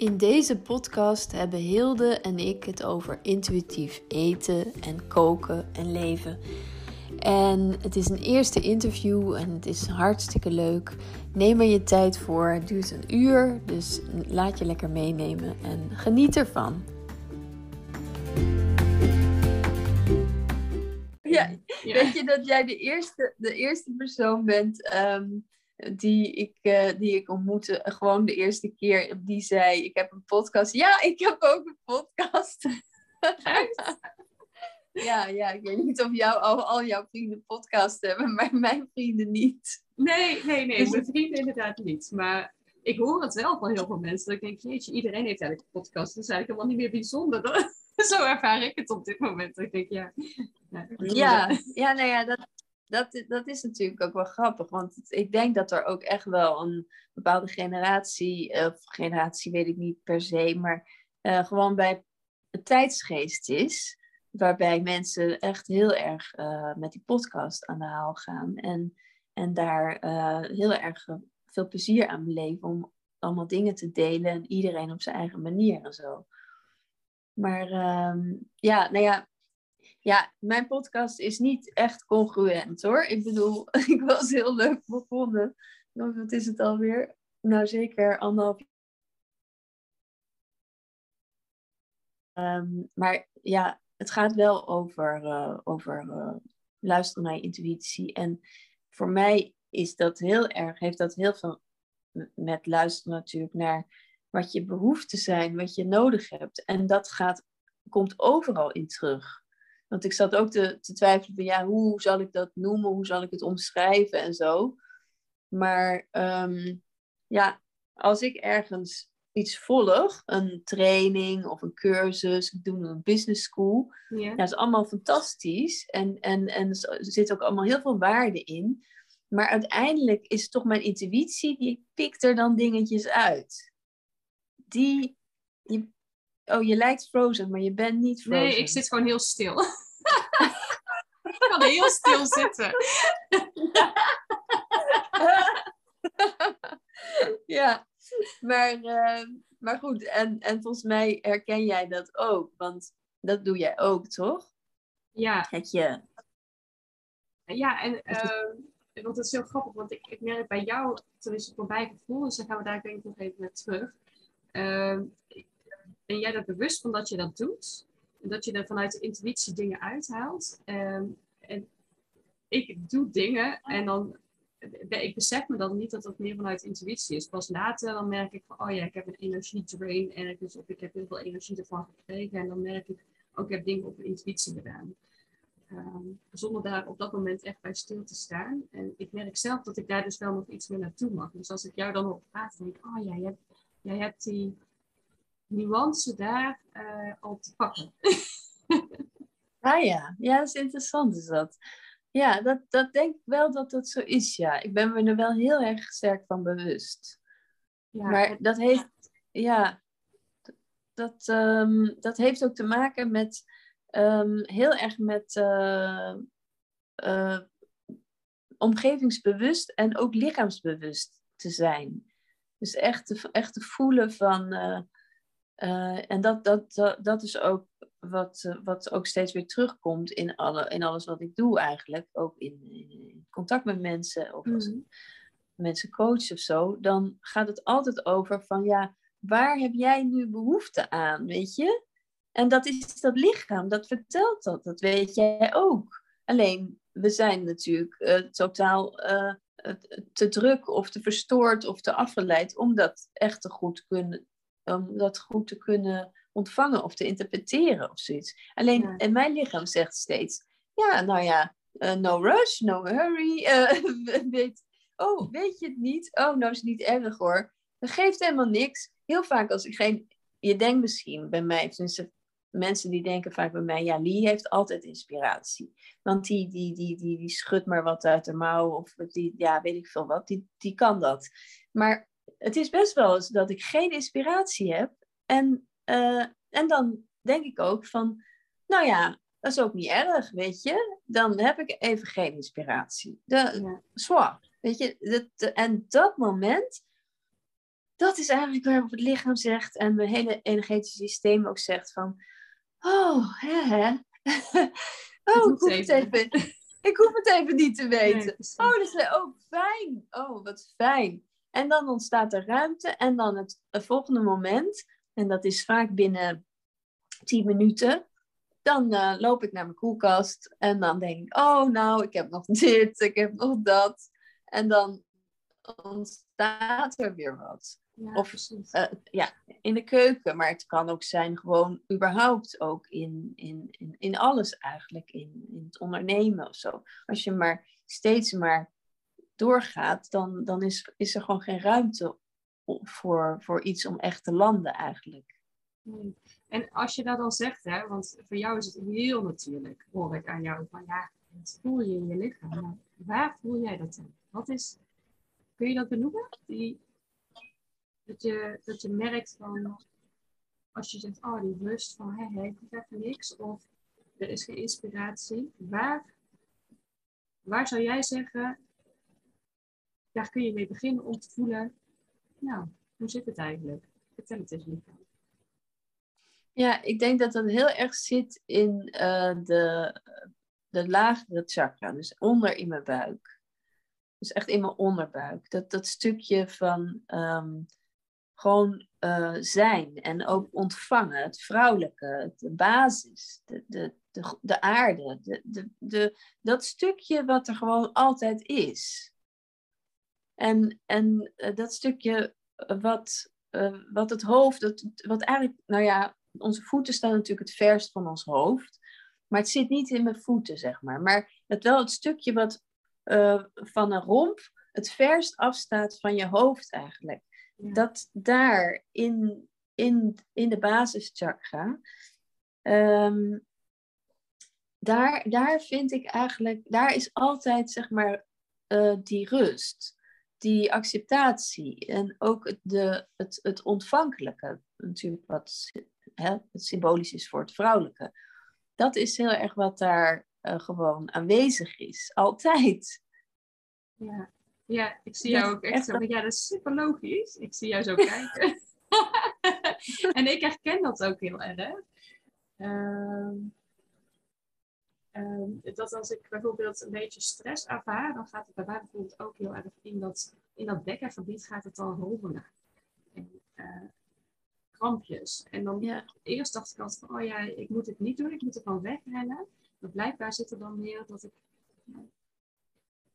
In deze podcast hebben Hilde en ik het over intuïtief eten en koken en leven. En het is een eerste interview en het is hartstikke leuk. Neem er je tijd voor. Het duurt een uur, dus laat je lekker meenemen en geniet ervan. Ja, weet je dat jij de eerste, de eerste persoon bent ehm, die, ik, uh, die ik ontmoette, gewoon de eerste keer, die zei: Ik heb een podcast. Ja, ik heb ook een podcast. ja, ja, ik weet niet of jou, al, al jouw vrienden podcast hebben, maar mijn vrienden niet. Nee, nee, nee, dus mijn vrienden inderdaad niet. Maar ik hoor het wel van heel veel mensen. Dat ik denk, jeetje, iedereen heeft eigenlijk een podcast. Dat is eigenlijk helemaal niet meer bijzonder. Zo ervaar ik het op dit moment. Ik denk, ja. Ja, ja, nou ja, dat, dat, dat is natuurlijk ook wel grappig. Want ik denk dat er ook echt wel een bepaalde generatie, of generatie weet ik niet per se, maar uh, gewoon bij een tijdsgeest is. Waarbij mensen echt heel erg uh, met die podcast aan de haal gaan. En, en daar uh, heel erg veel plezier aan beleven om allemaal dingen te delen. En iedereen op zijn eigen manier en zo. Maar um, ja, nou ja, ja, mijn podcast is niet echt congruent hoor. Ik bedoel, ik was heel leuk begonnen. Wat is het alweer? Nou, zeker anderhalf um, maar ja, het gaat wel over, uh, over uh, luisteren naar je intuïtie. En voor mij is dat heel erg, heeft dat heel veel met luisteren natuurlijk naar wat je behoeften zijn, wat je nodig hebt. En dat gaat, komt overal in terug. Want ik zat ook te, te twijfelen van ja, hoe zal ik dat noemen? Hoe zal ik het omschrijven en zo. Maar um, ja, als ik ergens iets volg, een training of een cursus, ik doe een business school, ja. ja dat is allemaal fantastisch. En, en, en er zit ook allemaal heel veel waarde in. Maar uiteindelijk is het toch mijn intuïtie, die pikt er dan dingetjes uit. Die, die Oh, je lijkt frozen, maar je bent niet frozen. Nee, ik zit gewoon heel stil. Kan heel stil zitten. ja, maar, uh, maar goed. En, en volgens mij herken jij dat ook. Want dat doe jij ook, toch? Ja. Het je... Ja, en uh, want het is heel grappig. Want ik, ik merk bij jou, tenminste voor mijn gevoel, dus dan gaan we daar denk ik nog even naar terug. Uh, ben jij er bewust van dat je dat doet? En dat je er vanuit de intuïtie dingen uithaalt. Um, en ik doe dingen en dan ik besef me dan niet dat dat meer vanuit intuïtie is. Pas later dan merk ik van, oh ja, ik heb een energiedrain ergens of ik heb heel veel energie ervan gekregen. En dan merk ik, ook ik heb dingen op intuïtie gedaan. Um, zonder daar op dat moment echt bij stil te staan. En ik merk zelf dat ik daar dus wel nog iets meer naartoe mag. Dus als ik jou dan op praat, denk ik, oh ja, jij, jij hebt die nuance daar uh, al te pakken. ah ja, ja, dat is interessant is dat. Ja, dat, dat denk ik wel dat dat zo is, ja. Ik ben me er wel heel erg sterk van bewust. Ja, maar dat heeft, ja, dat, um, dat heeft ook te maken met um, heel erg met uh, uh, omgevingsbewust en ook lichaamsbewust te zijn. Dus echt te, echt te voelen van, uh, uh, en dat, dat, dat, dat is ook wat, uh, wat ook steeds weer terugkomt in, alle, in alles wat ik doe eigenlijk. Ook in, in contact met mensen of als mm. mensen coach of zo. Dan gaat het altijd over van ja, waar heb jij nu behoefte aan, weet je? En dat is dat lichaam, dat vertelt dat. Dat weet jij ook. Alleen, we zijn natuurlijk uh, totaal te druk of te verstoord of te afgeleid om dat echt te goed kunnen, om dat goed te kunnen ontvangen of te interpreteren of zoiets. Alleen ja. en mijn lichaam zegt steeds, ja, nou ja, uh, no rush, no hurry. Uh, weet, oh, weet je het niet? Oh, nou is het niet erg hoor. Dat geeft helemaal niks. Heel vaak als ik geen, je denkt misschien bij mij, tenminste mensen die denken vaak bij mij, ja, Lee heeft altijd inspiratie. Want die, die, die, die, die schudt maar wat uit de mouw of die, ja, weet ik veel wat, die, die kan dat. Maar het is best wel eens dat ik geen inspiratie heb. En, uh, en dan denk ik ook van, nou ja, dat is ook niet erg, weet je. Dan heb ik even geen inspiratie. De, ja. Zwaar, weet je. En dat moment, dat is eigenlijk waar het lichaam zegt en mijn hele energetische systeem ook zegt van, oh, hè, hè. oh, ik hoef het even. Ik hoef het even niet te weten. oh, dat is ook fijn. Oh, wat fijn. En dan ontstaat er ruimte en dan het volgende moment, en dat is vaak binnen 10 minuten, dan uh, loop ik naar mijn koelkast en dan denk ik, oh nou, ik heb nog dit, ik heb nog dat. En dan ontstaat er weer wat. Ja, of uh, ja, in de keuken, maar het kan ook zijn gewoon überhaupt ook in, in, in, in alles eigenlijk, in, in het ondernemen of zo. Als je maar steeds maar doorgaat, dan, dan is, is er gewoon geen ruimte voor, voor iets om echt te landen eigenlijk. En als je dat dan zegt, hè, want voor jou is het heel natuurlijk, hoor ik aan jou, van ja, het voel je in je lichaam. waar voel jij dat dan? Wat is, kun je dat benoemen? Die, dat, je, dat je merkt van, als je zegt, oh die rust van, hé, hé, ik even niks, of er is geen inspiratie. Waar, waar zou jij zeggen, daar kun je mee beginnen om te voelen, nou, hoe zit het eigenlijk? Vertel het eens. Ja, ik denk dat dat heel erg zit in uh, de, de lagere chakra, dus onder in mijn buik. Dus echt in mijn onderbuik. Dat, dat stukje van um, gewoon uh, zijn en ook ontvangen, het vrouwelijke, de basis, de, de, de, de aarde, de, de, de, dat stukje wat er gewoon altijd is. En, en uh, dat stukje wat, wat het hoofd, dat, wat eigenlijk, nou ja, onze voeten staan natuurlijk het verst van ons hoofd. Maar het zit niet in mijn voeten, zeg maar. Maar het wel het stukje wat uh, van een romp het verst afstaat van je hoofd eigenlijk. Dat daar in, in, in de basischakra, um, daar, daar vind ik eigenlijk, daar is altijd zeg maar uh, die rust, die acceptatie en ook het, de, het, het ontvankelijke natuurlijk wat hè, het symbolisch is voor het vrouwelijke. Dat is heel erg wat daar uh, gewoon aanwezig is, altijd. Ja, ja ik zie jou ook echt, zo. Ja, dat is super logisch. Ik zie jou zo kijken. en ik herken dat ook heel erg. Uh, dat als ik bijvoorbeeld een beetje stress ervaar, dan gaat het bij mij bijvoorbeeld ook heel erg in dat, in dat bekkengebied gaat het dan rommelen. En, uh, krampjes. En dan ja. eerst dacht ik altijd van, oh ja, ik moet het niet doen, ik moet er van wegrennen. Maar blijkbaar zit er dan meer dat ik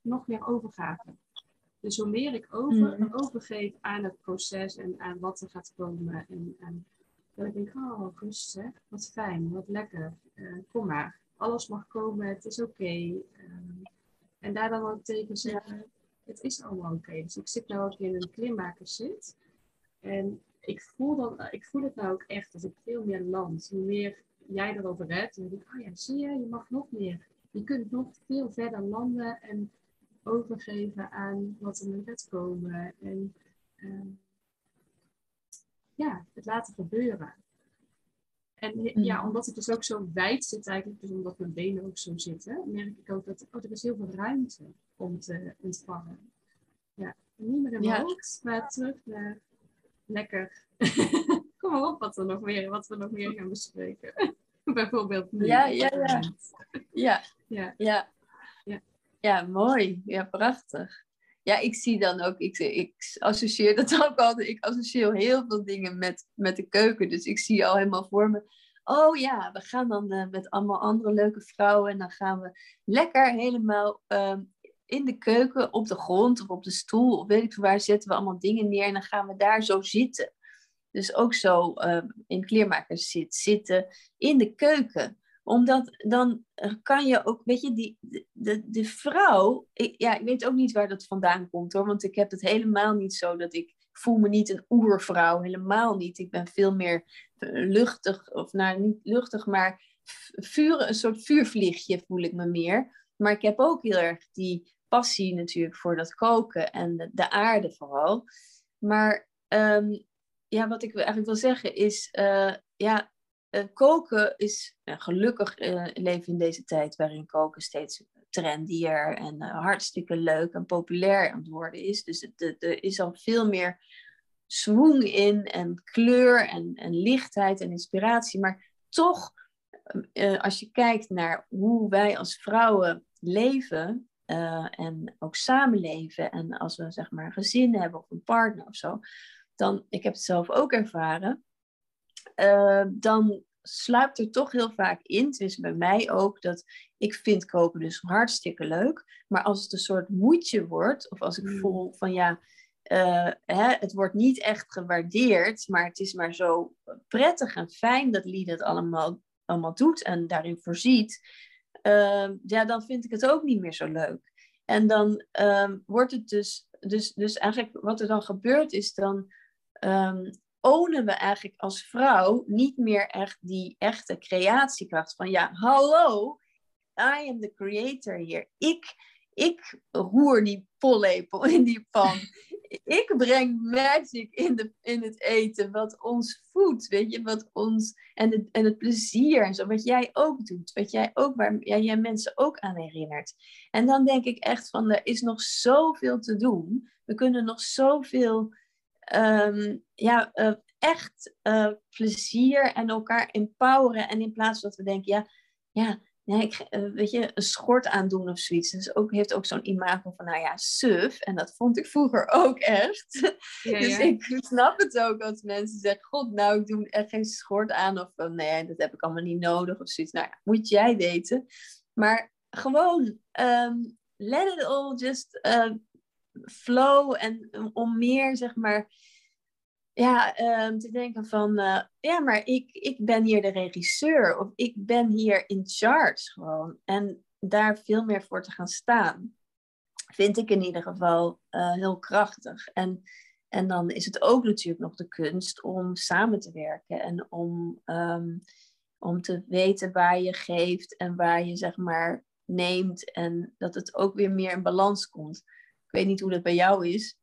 nog meer overgave. Dus hoe meer ik over, mm. overgeef aan het proces en aan wat er gaat komen. En, en dat ik denk, oh, rustig, wat fijn, wat lekker. Uh, kom maar, alles mag komen, het is oké. Okay. Ehm, en daar dan ook tegen zeggen, het is allemaal oké. Dus ik zit nu ook in een klimmakerzit. En ik voel, dan, ik voel het nou ook echt als ik veel meer land. Hoe meer jij erover hebt, dan denk ik, oh ja, zie je, je mag nog meer. Je kunt nog veel verder landen en overgeven aan wat er nu gaat komen. En uh, ja, het laten gebeuren. En ja, mm. omdat ik dus ook zo wijd zit eigenlijk, dus omdat mijn benen ook zo zitten, merk ik ook dat oh, er is heel veel ruimte om te ontvangen. Ja, niet meer in mijn hoofd, maar terug naar lekker. Kom maar op wat, er nog meer, wat we nog meer gaan bespreken. Bijvoorbeeld nu. Ja, ja, ja. Ja, ja. ja. ja. ja mooi. Ja, prachtig. Ja, ik zie dan ook, ik, ik associeer dat ook altijd, ik associeer heel veel dingen met, met de keuken. Dus ik zie al helemaal voor me, oh ja, we gaan dan uh, met allemaal andere leuke vrouwen en dan gaan we lekker helemaal uh, in de keuken, op de grond of op de stoel, of weet ik veel waar, zetten we allemaal dingen neer en dan gaan we daar zo zitten. Dus ook zo uh, in kleermakers zit, zitten in de keuken. Omdat dan kan je ook, weet je, die, de, de, vrouw, ik, ja, ik weet ook niet waar dat vandaan komt hoor, want ik heb het helemaal niet zo dat ik voel me niet een oervrouw, helemaal niet. Ik ben veel meer eh, luchtig, of nou niet luchtig, maar vuur, een soort vuurvliegje voel ik me meer. Maar ik heb ook heel erg die passie natuurlijk voor dat koken en de, de aarde vooral. Maar um, ja, wat ik eigenlijk wil zeggen is, uh, ja, koken is gelukkig leven in deze tijd waarin koken steeds trendier en hartstikke leuk en populair aan het worden is. Dus er is al veel meer swoon in en kleur en, en lichtheid en inspiratie. Maar toch, als je kijkt naar hoe wij als vrouwen leven en ook samenleven en als we zeg maar een gezin hebben of een partner of zo, dan, ik heb het zelf ook ervaren, uh, dan sluipt er toch heel vaak in, het is bij mij ook, dat ik vind koken dus hartstikke leuk, maar als het een soort moedje wordt, of als ik mm. voel van ja, uh, hè, het wordt niet echt gewaardeerd, maar het is maar zo prettig en fijn dat Lied het allemaal, allemaal doet en daarin voorziet, uh, ja, dan vind ik het ook niet meer zo leuk. En dan um, wordt het dus, dus, dus eigenlijk wat er dan gebeurt is dan um, ownen we eigenlijk als vrouw niet meer echt die echte creatiekracht van ja, hallo, I am the creator hier. Ik, ik roer die pollepel in die pan. ik breng magic in, de, in het eten, wat ons voedt, weet je, wat ons, en het, en het plezier en zo, wat jij ook doet, wat jij ook, waar jij, jij mensen ook aan herinnert. En dan denk ik echt van, er is nog zoveel te doen. We kunnen nog zoveel um, ja, uh, echt uh, plezier en elkaar empoweren. En in plaats van dat we denken, ja, ja, ja ik, uh, weet je, een schort aandoen of zoiets. Dus ook, heeft ook zo'n imago van, nou ja, suf. En dat vond ik vroeger ook echt. Ja, dus ja. ik snap het ook als mensen zeggen, god, nou, ik doe echt geen schort aan. Of nee, dat heb ik allemaal niet nodig of zoiets. Nou ja, moet jij weten. Maar gewoon, um, let it all just flow en om meer, zeg maar, ja, um, te denken van, uh, ja, maar ik, ik ben hier de regisseur of ik ben hier in charge gewoon. En daar veel meer voor te gaan staan, vind ik in ieder geval uh, heel krachtig. En, en dan is het ook natuurlijk nog de kunst om samen te werken en om, um, om te weten waar je geeft en waar je zeg maar neemt en dat het ook weer meer in balans komt weet niet hoe dat bij jou is.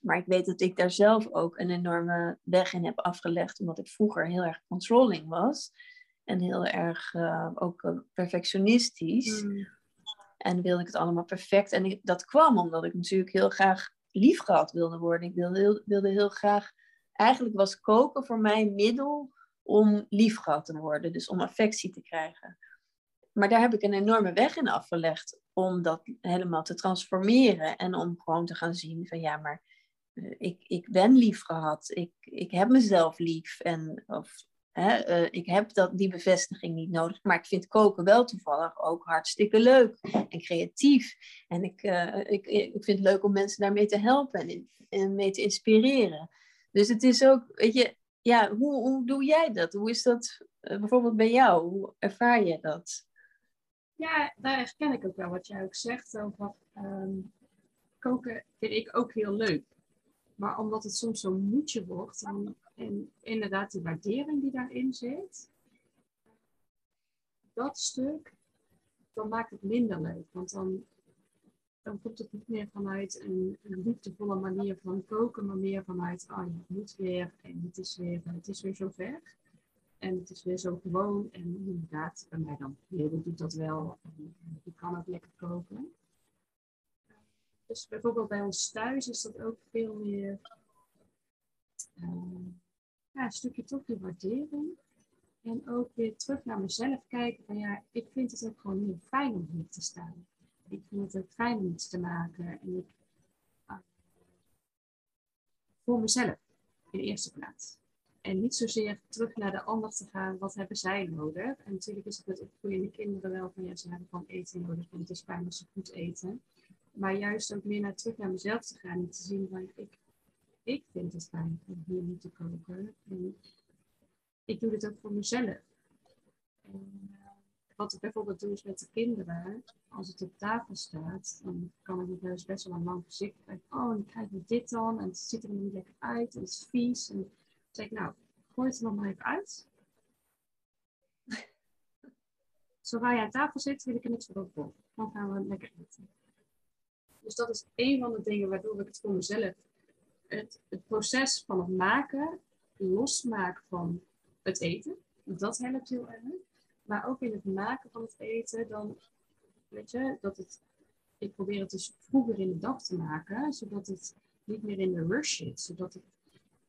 Maar ik weet dat ik daar zelf ook een enorme weg in heb afgelegd. Omdat ik vroeger heel erg controlling was. En heel erg uh, ook uh, perfectionistisch. Mm. En wilde ik het allemaal perfect. En ik, dat kwam omdat ik natuurlijk heel graag lief gehad wilde worden. Ik wilde heel, wilde heel graag... Eigenlijk was koken voor mij een middel om lief gehad te worden. Dus om affectie te krijgen. Maar daar heb ik een enorme weg in afgelegd om dat helemaal te transformeren en om gewoon te gaan zien van ja, maar uh, ik, ik ben lief gehad, ik, ik heb mezelf lief en of, hè, uh, ik heb dat, die bevestiging niet nodig, maar ik vind koken wel toevallig ook hartstikke leuk en creatief en ik, uh, ik, ik vind het leuk om mensen daarmee te helpen en, en mee te inspireren. Dus het is ook, weet je, ja, hoe, hoe doe jij dat? Hoe is dat bijvoorbeeld bij jou? Hoe ervaar je dat? Ja, daar herken ik ook wel wat jij ook zegt over um, koken vind ik ook heel leuk. Maar omdat het soms zo'n moedje wordt en, en, inderdaad die waardering die daarin zit, dat stuk, dan maakt het minder leuk. Want dan, dan komt het niet meer vanuit een, een liefdevolle manier van koken, maar meer vanuit, ah, je moet weer en het is weer, het is weer zover. En het is weer zo gewoon. En inderdaad, bij mij dan, Lede doet dat wel. En die kan ook lekker koken. Dus bijvoorbeeld bij ons thuis is dat ook veel meer uh, ja, een stukje toch die waardering. En ook weer terug naar mezelf kijken van ja, ik vind het ook gewoon heel fijn om hier te staan. Ik vind het ook fijn om iets te maken. En ik, uh, voor mezelf in de eerste plaats. En niet zozeer terug naar de ander te gaan, wat hebben zij nodig? En natuurlijk is het met opgroeiende kinderen wel van ja, ze hebben gewoon eten nodig, want het is fijn als ze goed eten. Maar juist ook meer naar terug naar mezelf te gaan en te zien van ik, ik vind het fijn om hier niet te koken. En ik doe dit ook voor mezelf. En, uh, wat ik bijvoorbeeld doe is met de kinderen, als het op tafel staat, dan kan ik nog best wel een lang gezicht krijgen. Oh, dan krijg ik dit dan en het ziet er niet lekker uit en het is vies. En, zeg ik, nou, gooi het er nog maar even uit. Zodra je aan tafel zit, wil ik er niks voor op. Dan gaan we lekker eten. Dus dat is een van de dingen waardoor ik het voor mezelf, het, het proces van het maken, losmaak van het eten. Dat helpt heel erg. Maar ook in het maken van het eten, dan, weet je, dat het, ik probeer het dus vroeger in de dag te maken, zodat het niet meer in de rush zit. Zodat ik,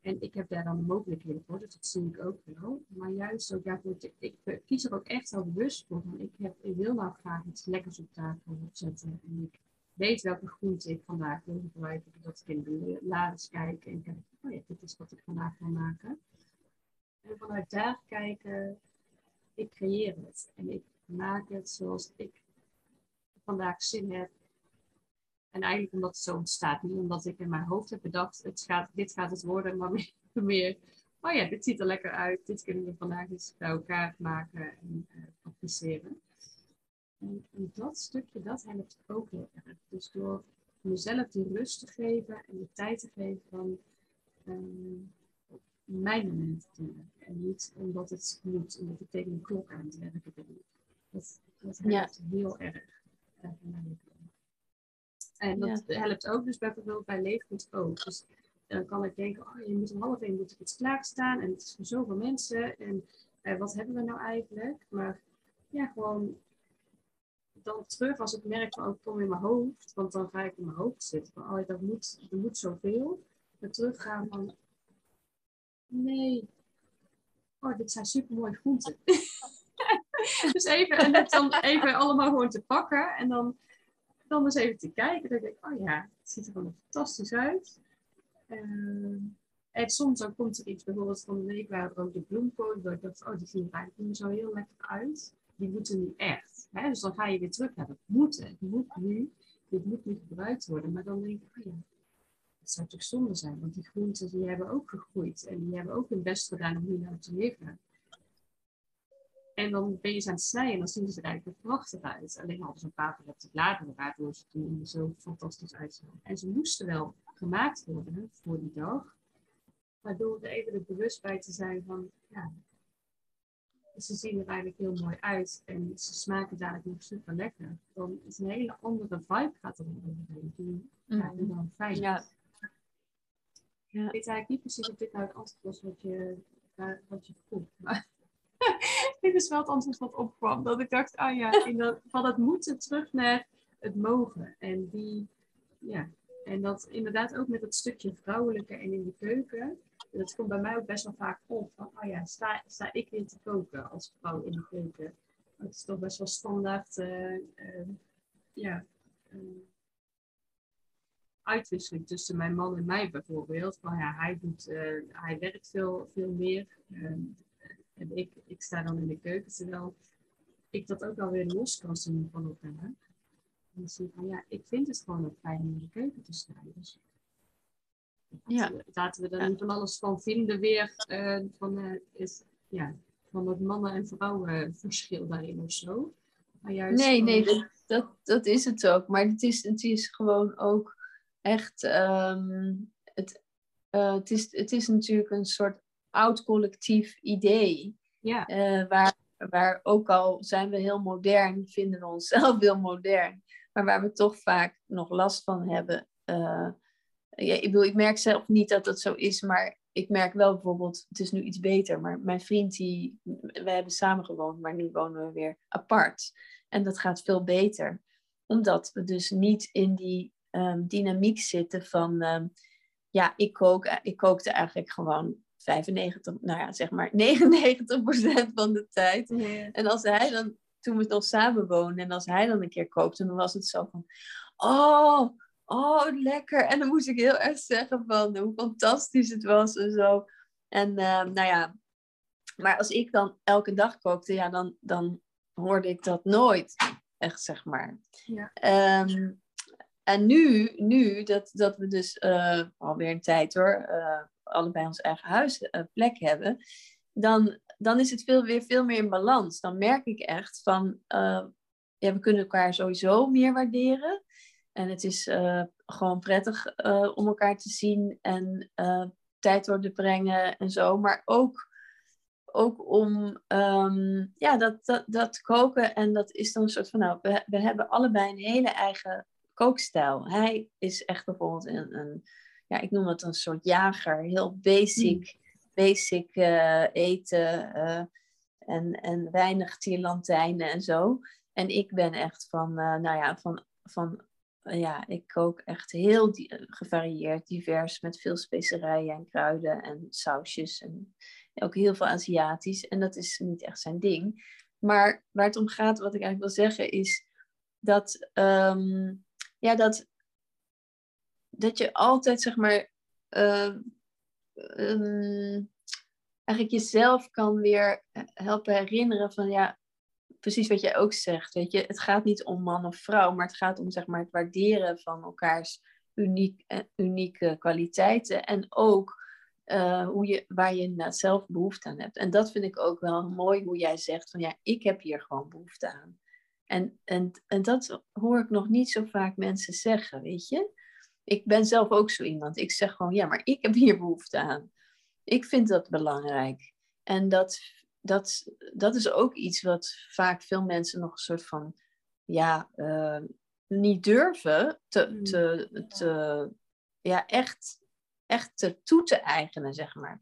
en ik heb daar dan de mogelijkheden voor, dus dat zie ik ook wel. Maar juist ook, ja, ik, kies er ook echt wel bewust voor. Want ik, heb, wil nou graag iets lekkers op tafel zetten. En ik weet welke groente ik vandaag wil gebruiken. Dat ik in de lades kijk en kijk, oh ja, dit is wat ik vandaag wil maken. En vanuit daar kijken, ik creëer het. En ik maak het zoals ik vandaag zin heb. En eigenlijk omdat het zo ontstaat. Niet omdat ik in mijn hoofd heb bedacht, het gaat, dit gaat het worden, maar meer, meer oh ja, dit ziet er lekker uit. Dit kunnen we vandaag eens bij elkaar maken en uh, appliceren. En, dat stukje, dat helpt ook heel erg. Dus door mezelf die rust te geven en de tijd te geven van uh, mijn moment te doen. En niet omdat het moet, omdat ik tegen een klok aan het werken ben. Dat, dat helpt heel erg. Uh, en dat helpt ook dus bijvoorbeeld bij leefgoed ook. Dus dan kan ik denken, oh, je moet om half één moet ik iets klaarstaan en het is voor zoveel mensen en uh, wat hebben we nou eigenlijk? Maar ja, gewoon dan terug als ik merk van, oh, ik kom in mijn hoofd, want dan ga ik in mijn hoofd zitten van, oh, dat moet, er moet zoveel. Maar teruggaan van, nee, oh, dit zijn super mooie groenten. dus even, en dan even allemaal gewoon te pakken en dan, dan eens even te kijken. Dan denk ik, oh ja, het ziet er gewoon fantastisch uit. Uh, en soms dan komt er iets, bijvoorbeeld van de week er ook de bloemkool, dat ik dacht, oh, die zien er eigenlijk zo heel lekker uit. Die moeten nu echt. Hè? Dus dan ga je weer terug naar het moeten. Het moet nu, dit moet nu gebruikt worden. Maar dan denk ik, oh ja, het zou toch zonde zijn, want die groenten die hebben ook gegroeid en die hebben ook hun best gedaan om hier nou te liggen. En dan ben je ze aan het snijden en dan zien ze er eigenlijk prachtig uit. Alleen hadden ze een paar van bladeren waardoor ze er zo fantastisch uitzien. En ze moesten wel gemaakt worden voor die dag. Maar door er even er bewust bij te zijn van, ja, ze zien er eigenlijk heel mooi uit en ze smaken dadelijk nog super lekker. Dan is een hele andere vibe gaat er overheen. Die, mm. die dan fijn ja. Ja. Ik weet eigenlijk niet precies of dit nou het antwoord was wat je, wat je vroeg. Maar dit is wel het antwoord wat opkwam. Dat ik dacht, ah ja, dat, van het moeten terug naar het mogen. En die, ja, en dat inderdaad ook met het stukje vrouwelijke en in de keuken. Dat komt bij mij ook best wel vaak op. Van, oh ja, sta, sta ik weer te koken als vrouw in de keuken? Dat is toch best wel standaard. Uh, uh, ja, uh, uitwisseling tussen mijn man en mij bijvoorbeeld. Van, ja, hij, doet, hij werkt veel, veel meer. Ehm, en ik, ik sta dan in de keuken. Terwijl ik dat ook alweer los kan zien van elkaar. En dan zie ik van ja, ik vind het gewoon ook fijn om in de keuken te staan. Dus ja. laten we er niet van alles van vinden weer. Uh, van, uh, is, ja, van het mannen- en vrouwen verschil daarin of zo. Maar juist nee, nee, dat, dat, dat, is het ook. Maar het is, het is gewoon ook echt. Um, het, uh, het, is, het is natuurlijk een soort oud collectief idee. Ja. waar, waar ook al zijn we heel modern, vinden we onszelf heel modern maar waar we toch vaak nog last van hebben. Uh, ja, ik, bedoel, ik merk zelf niet dat dat zo is, maar ik merk wel bijvoorbeeld, het is nu iets beter, maar mijn vriend, die, we hebben samen gewoond, maar nu wonen we weer apart. En dat gaat veel beter, omdat we dus niet in die um, dynamiek zitten van, um, ja, ik, kook, ik kookte eigenlijk gewoon 95, nou ja, zeg maar 99% van de tijd. En als hij dan toen we nog samen woonden. En als hij dan een keer kookte, dan was het zo van... Oh, oh, lekker. En dan moest ik heel erg zeggen van hoe fantastisch het was en zo. En uh, nou ja, maar als ik dan elke dag kookte, ja, dan, dan hoorde ik dat nooit. Echt, zeg maar. Ja. Um, en nu, nu dat, dat we dus uh, alweer een tijd hoor, uh, allebei ons eigen huis uh, plek hebben, dan dan is het veel, weer veel meer in balans. Dan merk ik echt van, ja, we kunnen elkaar sowieso meer waarderen. En het is uh, gewoon prettig om elkaar te zien en tijd door te brengen en zo. Maar ook, ook om um, ja, dat, dat, dat koken. En dat is dan een soort van, nou, we, we hebben allebei een hele eigen kookstijl. Hij is echt bijvoorbeeld een, een ja, ik noem het een soort jager, heel basic. Mm basic uh, eten uh, en, en weinig tierlantijnen en zo. En ik ben echt van, uh, nou ja, van, van ja, ik kook echt heel gevarieerd, divers, met veel specerijen en kruiden en sausjes. En ook heel veel Aziatisch. En dat is niet echt zijn ding. Maar waar het om gaat, wat ik eigenlijk wil zeggen, is dat, ehm, ja, dat, dat je altijd, zeg maar, uh, eigenlijk jezelf kan weer helpen herinneren van, ja, precies wat jij ook zegt. Weet je, het gaat niet om man of vrouw, maar het gaat om zeg maar, het waarderen van elkaars uniek, eh, unieke kwaliteiten. En ook uh, hoe je, waar je inderdaad zelf behoefte aan hebt. En dat vind ik ook wel mooi hoe jij zegt van ja, ik heb hier gewoon behoefte aan. En, en, en dat hoor ik nog niet zo vaak mensen zeggen, weet je. Ik ben zelf ook zo iemand. Ik zeg gewoon ja, maar ik heb hier behoefte aan. Ik vind dat belangrijk. En dat dat, dat is ook iets wat vaak veel mensen nog een soort van, ja, uh, niet durven te, mm. te, te, ja, echt, echt toe te eigenen, zeg maar.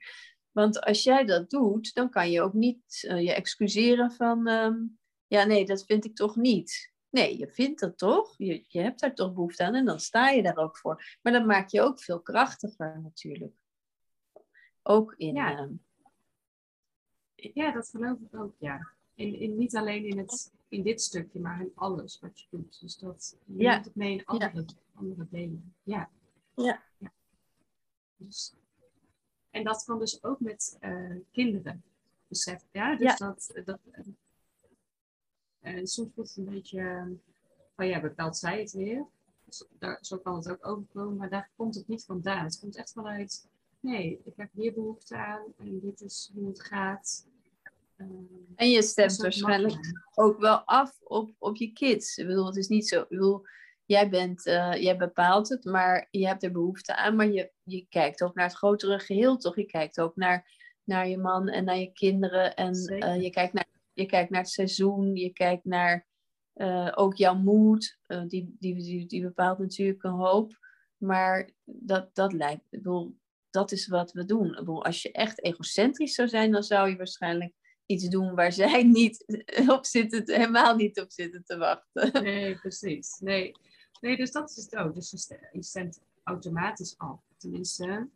Want als jij dat doet, dan kan je ook niet uh, je excuseren van, um, ja, nee, dat vind ik toch niet. Nee, je vindt dat toch? Je, je hebt daar toch behoefte aan en dan sta je daar ook voor. Maar dat maakt je ook veel krachtiger natuurlijk. Ook in, ja. Uh, ja, dat geloof ik ook, ja. In, in, niet alleen in, het, in dit stukje, maar in alles wat je doet. Dus dat je ja. neemt het mee in andere, andere delen. Ja. Ja. ja. Dus, en dat kan dus ook met uh, kinderen. Besef, ja, dus dat, dat uh, soms voelt het een beetje van ja, bepaalt zij het weer. Dus daar, zo kan het ook overkomen, maar daar komt het niet vandaan. Het komt echt vanuit, nee, ik heb hier behoefte aan en dit is hoe het gaat. En je stemt waarschijnlijk ook wel af op, op je kids. Ik bedoel, het is niet zo. Ik bedoel, jij, bent, uh, jij bepaalt het, maar je hebt er behoefte aan. Maar je, je kijkt ook naar het grotere geheel, toch? Je kijkt ook naar, naar je man en naar je kinderen. En uh, je, kijkt naar, je kijkt naar het seizoen. Je kijkt naar uh, ook jouw moed. die, die, die, die bepaalt natuurlijk een hoop. Maar dat, dat lijkt. Ik bedoel, dat is wat we doen. Ik bedoel, als je echt egocentrisch zou zijn, dan zou je waarschijnlijk iets doen waar zij niet op zitten, helemaal niet op zitten te wachten. Nee, precies. Nee, nee dus dat is het ook. Dus je stemt automatisch af. Tenminste,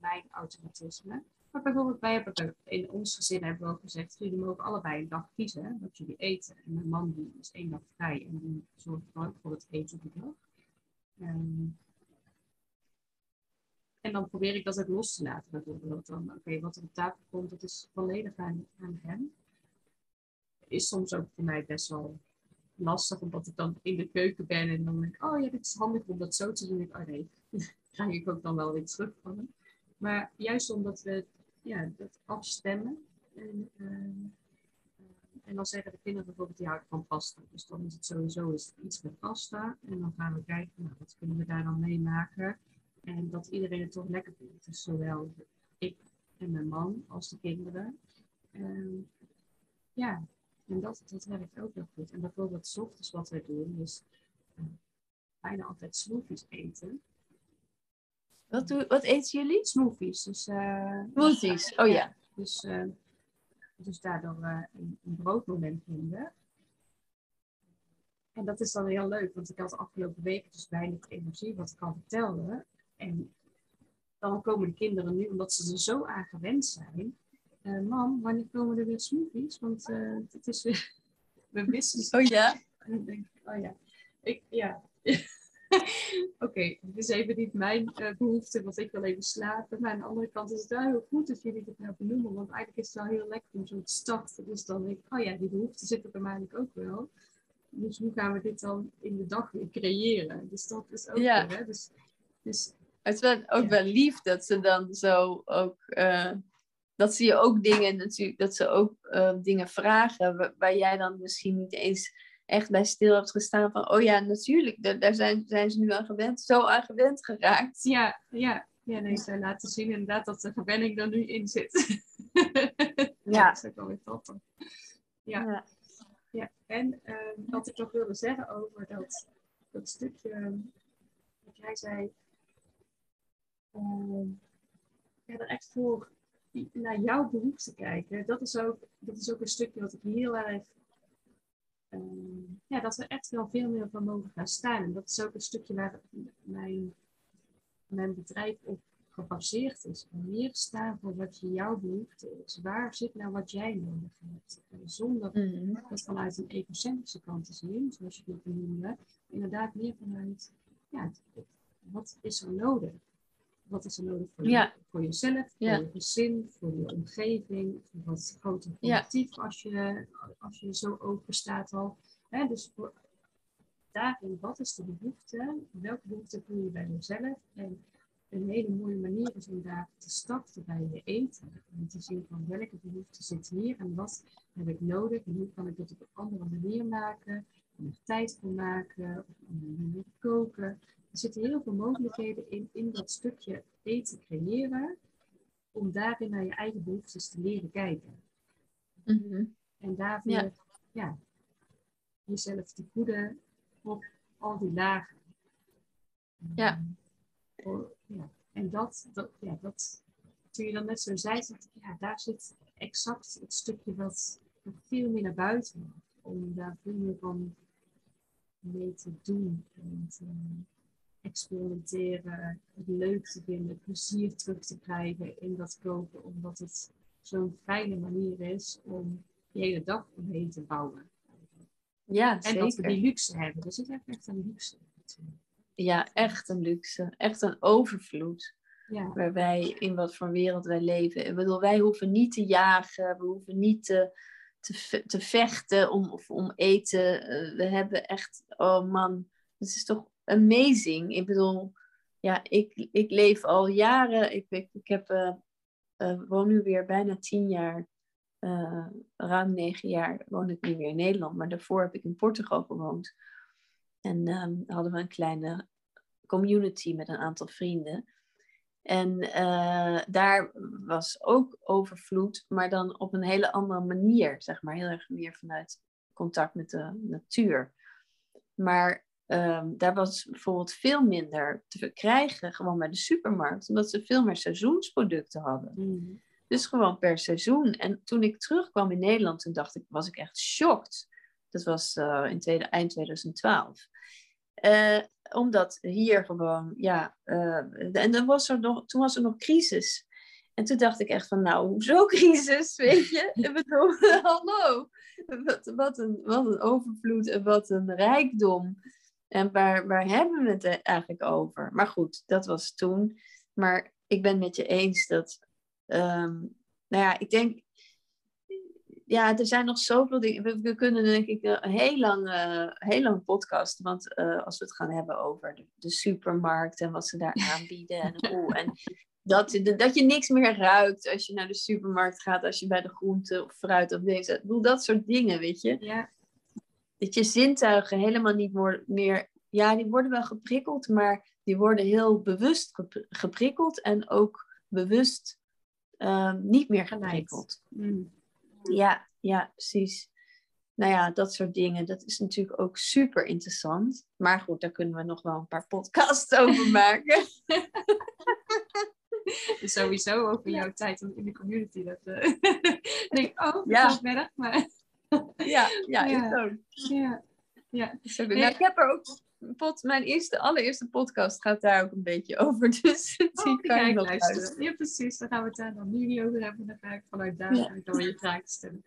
mijn automatisme. Maar bijvoorbeeld, wij hebben in ons gezin hebben we ook gezegd, jullie mogen allebei een dag kiezen wat jullie eten. En mijn man die is één dag vrij en die zorgt voor het eten op de dag. Um, en dan probeer ik dat ook los te laten bijvoorbeeld. Dan, oké, wat er op tafel komt, dat is volledig aan, aan hem. Is soms ook voor mij best wel lastig, omdat ik dan in de keuken ben en dan denk ik, oh ja, dit is handig om dat zo te doen. Ik, oh nee, krijg ik ook dan wel weer terug van hem. Maar juist omdat we ja, dat afstemmen. En, uh, en dan zeggen de kinderen bijvoorbeeld, die houden van pasta. Dus dan is het sowieso iets met pasta. En dan gaan we kijken, nou, wat kunnen we daar dan mee maken? En dat iedereen het toch lekker vindt. Dus zowel ik en mijn man als de kinderen. Um, ja, en dat, dat werkt ook heel goed. En bijvoorbeeld s ochtends wat wij doen is uh, bijna altijd smoothies eten. Wat, doe, wat eten jullie? Smoothies. Dus, uh, smoothies, oh ja. Dus, uh, dus daardoor een, een broodmoment vinden. En dat is dan heel leuk, want ik had de afgelopen weken dus weinig energie, wat ik al vertelde. En dan komen de kinderen nu, omdat ze er zo aan gewend zijn. Mam, wanneer komen er weer smoothies? Want het is weer... We missen Oh ja? En denk oh ja. Ik, ja. Oké, okay, het is even niet mijn uh, behoefte, want ik wil even slapen. Maar aan de andere kant is het wel heel goed dat jullie dit nou benoemen. Want eigenlijk is het wel heel lekker om zo te starten. Dus dan denk ik, oh ja, die behoefte zit er bij mij eigenlijk ook wel. Dus hoe gaan we dit dan in de dag weer creëren? Dus dat is ook ja. Weer, hè? Dus, dus het is wel, ook wel lief dat ze dan zo ook. Uh, dat ze je ook dingen natuurlijk, dat ze ook uh, dingen vragen waar, waar, jij dan misschien niet eens echt bij stil hebt gestaan van, oh ja, natuurlijk, daar zijn, zijn ze nu aan gewend, zo aan gewend geraakt. Ja, ja, ja, nee, ze laten zien inderdaad dat de gewenning er nu in zit. ja. dat is ook wel weer tof. Ja. ja. ja. En uh, wat ik nog wilde zeggen over dat, dat stukje, wat jij zei, uh, ja, er echt voor naar jouw behoefte kijken. Dat is, ook, dat is ook een stukje wat ik heel erg ehm, ja, dat we echt wel veel meer van mogen gaan staan. En dat is ook een stukje waar mijn, mijn bedrijf op gebaseerd is. Meer staan voor wat je jouw behoefte is. Waar zit nou wat jij nodig hebt? Zonder mm. dat vanuit een egocentrische kant te zien, zoals je het noemde. Inderdaad meer vanuit, ja, wat is er nodig? Wat is er nodig voor, je, voor jezelf, voor je gezin, voor je omgeving, voor wat groter collectief als, je, als je zo open staat al. Hè, dus voor, daarin, wat is de behoefte? Welke behoefte voel je bij jezelf? En een hele mooie manier is om daar te starten bij je eten. Om te zien van welke behoefte zit hier en wat heb ik nodig en hoe kan ik dat op een andere manier maken. Om er tijd voor maken, of koken. Er zitten heel veel mogelijkheden in, in dat stukje eten creëren. Om daarin naar je eigen behoeftes te leren kijken. Mhm. En daarvoor ja. ja. jezelf te voeden op al die lagen. Ja. Ja. En dat, dat, ja, dat, toen je dan net zo zei, dat, ja, daar zit exact het stukje wat veel meer naar buiten Om daar veel meer van mee te doen. En te experimenteren, het leuk te vinden, plezier terug te krijgen in dat koken. Omdat het zo'n fijne manier is om je hele dag omheen te bouwen. Ja, en zeker. dat we die luxe hebben. Er zit echt een luxe ja, echt een luxe. Echt een overvloed. Ja. Waar wij, in wat voor wereld wij leven. Ik bedoel, wij hoeven niet te jagen. We hoeven niet te, te, te vechten om, of om eten. Eh, we hebben echt, oh man, het is toch amazing. Ik bedoel, ja, ik, ik leef al jaren. Ik, ik, ik heb, uh, uh, woon nu weer bijna tien jaar. ruim negen jaar woon ik nu weer in Nederland. Maar daarvoor heb ik in Portugal gewoond. En um, hadden we een kleine community met een aantal vrienden. En uh, daar was ook overvloed, maar dan op een hele andere manier, zeg maar. Heel erg meer vanuit contact met de natuur. Maar um, daar was bijvoorbeeld veel minder te verkrijgen, gewoon bij de supermarkt, omdat ze veel meer seizoensproducten hadden. Mm. Dus gewoon per seizoen. En toen ik terugkwam in Nederland, toen dacht ik, was ik echt shocked. Dat was uh, in tweede, eind 2012. Uh, omdat hier gewoon, ja, uh, en dan was er nog, toen was er nog crisis. En toen dacht ik echt van, nou, hoezo crisis, weet je? ik bedoel, hallo, wat, een, wat een overvloed en wat een rijkdom. En waar, waar hebben we het eigenlijk over? Maar goed, dat was toen. Maar ik ben met je eens dat, um, nou ja, ik denk, ja, er zijn nog zoveel dingen. We, kunnen denk ik een heel lang, uh, heel lang podcast. Want uh, als we het gaan hebben over de, de, supermarkt en wat ze daar aanbieden. En, hoe, en dat, dat je niks meer ruikt als je naar de supermarkt gaat. Als je bij de groente of fruit of deze. Ik bedoel, dat soort dingen, weet je. Ja. Dat je zintuigen helemaal niet meer... Ja, die worden wel geprikkeld, maar die worden heel bewust geprikkeld. En ook bewust uh, niet meer geprikkeld. Mm. Ja, ja, precies. Nou ja, dat soort dingen, dat is natuurlijk ook super interessant. Maar goed, daar kunnen we nog wel een paar podcasts over maken. dus sowieso over jouw tijd in de community. Dat uh, denk oh, dat ja. maar... ja, ja, ja. ik ook. Ja, ja. Dus nou, ik heb er ook... Mijn eerste, allereerste podcast gaat daar ook een beetje over. Dus die oh, kan je nog luisteren. luisteren. Ja, precies. Dan gaan we het daar dan nu niet over hebben. Dan ga ik vanuit daar Ja. dan weer je vragen stellen.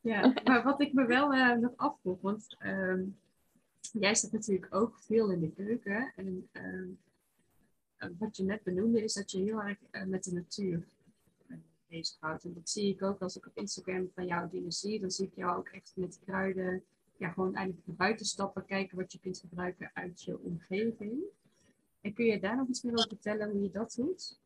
Ja, maar wat ik me wel uh, nog afvroeg, want um, jij staat natuurlijk ook veel in de keuken. En um, wat je net benoemde is dat je heel erg uh, met de natuur bezighoudt. En dat zie ik ook als ik op Instagram van jou dingen zie. Dan zie ik jou ook echt met kruiden, ja, gewoon eigenlijk naar buiten stappen, kijken wat je kunt gebruiken uit je omgeving. En kun je daar nog iets meer over vertellen hoe je dat doet?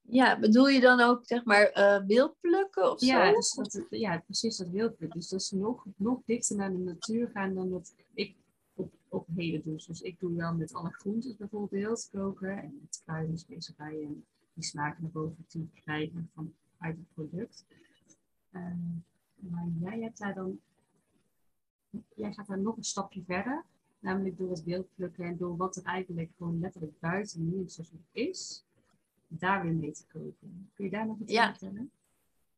Ja, bedoel je dan ook zeg maar uh, wild plukken of Ja, zo? dus dat, ja, precies dat wildplukken. Dus dat is nog, nog dichter naar de natuur gaan dan dat ik op, op heden doe. Dus ik doe wel met alle groentes bijvoorbeeld koken en met kruiden, specerijen die smaak naar boven toe krijgen van, uit het product. Uh, maar jij hebt daar dan, jij gaat daar nog een stapje verder. Namelijk door het wildplukken en door wat er eigenlijk gewoon letterlijk buiten seizoen is daar weer mee te kopen. Kun je daar nog iets Ja. over vertellen?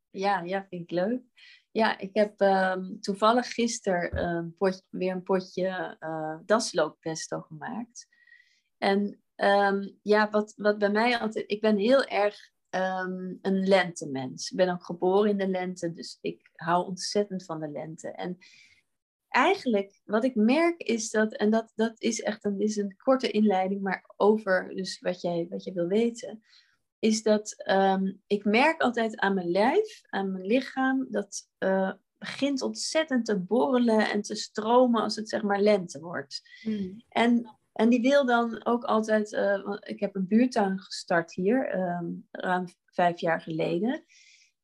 Ja, ja, vind ik leuk. Ja, ik heb um, toevallig gisteren een pot, weer een potje uh, daslooppesto gemaakt. En um, ja, wat, wat bij mij altijd... Ik ben heel erg um, een lentemens. Ik ben ook geboren in de lente, dus ik hou ontzettend van de lente. En eigenlijk, wat ik merk is dat... En dat, dat is echt een, is een korte inleiding, maar over dus wat, jij, wat je wil weten is dat ehm, ik merk altijd aan mijn lijf, aan mijn lichaam, dat uh, begint ontzettend te borrelen en te stromen als het zeg maar lente wordt. Hmm. En, en die wil dan ook altijd, uh, ik heb een buurtuin gestart hier, um, ruim vijf jaar geleden.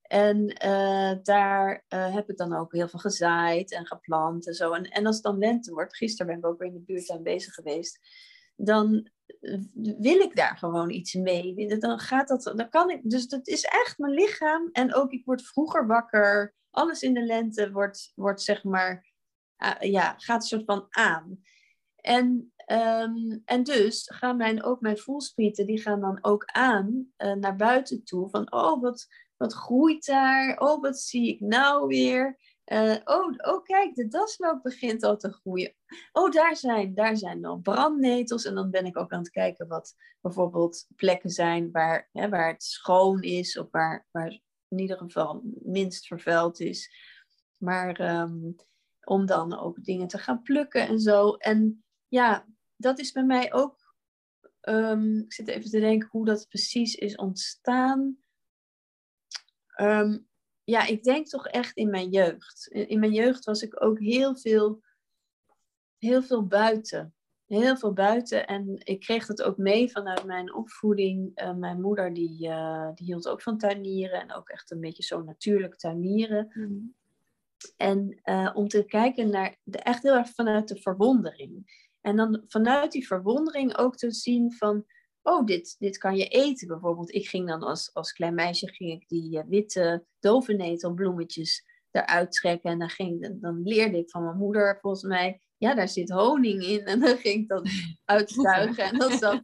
En uh, daar heb ik dan ook heel veel gezaaid en geplant en zo. En, en als het dan lente wordt, gisteren ben ik ook weer in de buurtuin bezig geweest, dan wil ik daar gewoon iets mee. Dan gaat dat, dan kan ik, dus dat is echt mijn lichaam. En ook ik word vroeger wakker. Alles in de lente wordt, wordt zeg maar, ja, gaat een soort van aan. En, um, en dus gaan mijn, ook mijn voelspieten, die gaan dan ook aan uh, naar buiten toe. Van, oh, wat, wat groeit daar? Oh, wat zie ik nou weer? Uh, oh, oh, kijk, de dasloop begint al te groeien. Oh, daar zijn, daar zijn dan brandnetels. En dan ben ik ook aan het kijken wat bijvoorbeeld plekken zijn waar, hè, waar het schoon is. Of waar, waar in ieder geval minst vervuild is. Maar um, om dan ook dingen te gaan plukken en zo. En ja, dat is bij mij ook. Um, ik zit even te denken hoe dat precies is ontstaan. Um, ja, ik denk toch echt in mijn jeugd. In mijn jeugd was ik ook heel veel, heel veel buiten. Heel veel buiten. En ik kreeg het ook mee vanuit mijn opvoeding. Uh, mijn moeder die, uh, die hield ook van tuinieren. En ook echt een beetje zo natuurlijk tuinieren. Mm. En uh, om te kijken naar, de, echt heel erg vanuit de verwondering. En dan vanuit die verwondering ook te zien van oh, dit, dit kan je eten bijvoorbeeld. Ik ging dan als, als klein meisje ging ik die uh, witte dovennetelbloemetjes eruit trekken. En dan, ging, dan leerde ik van mijn moeder volgens mij, ja, daar zit honing in. En dan ging ik dat uitzuigen. En dan zat,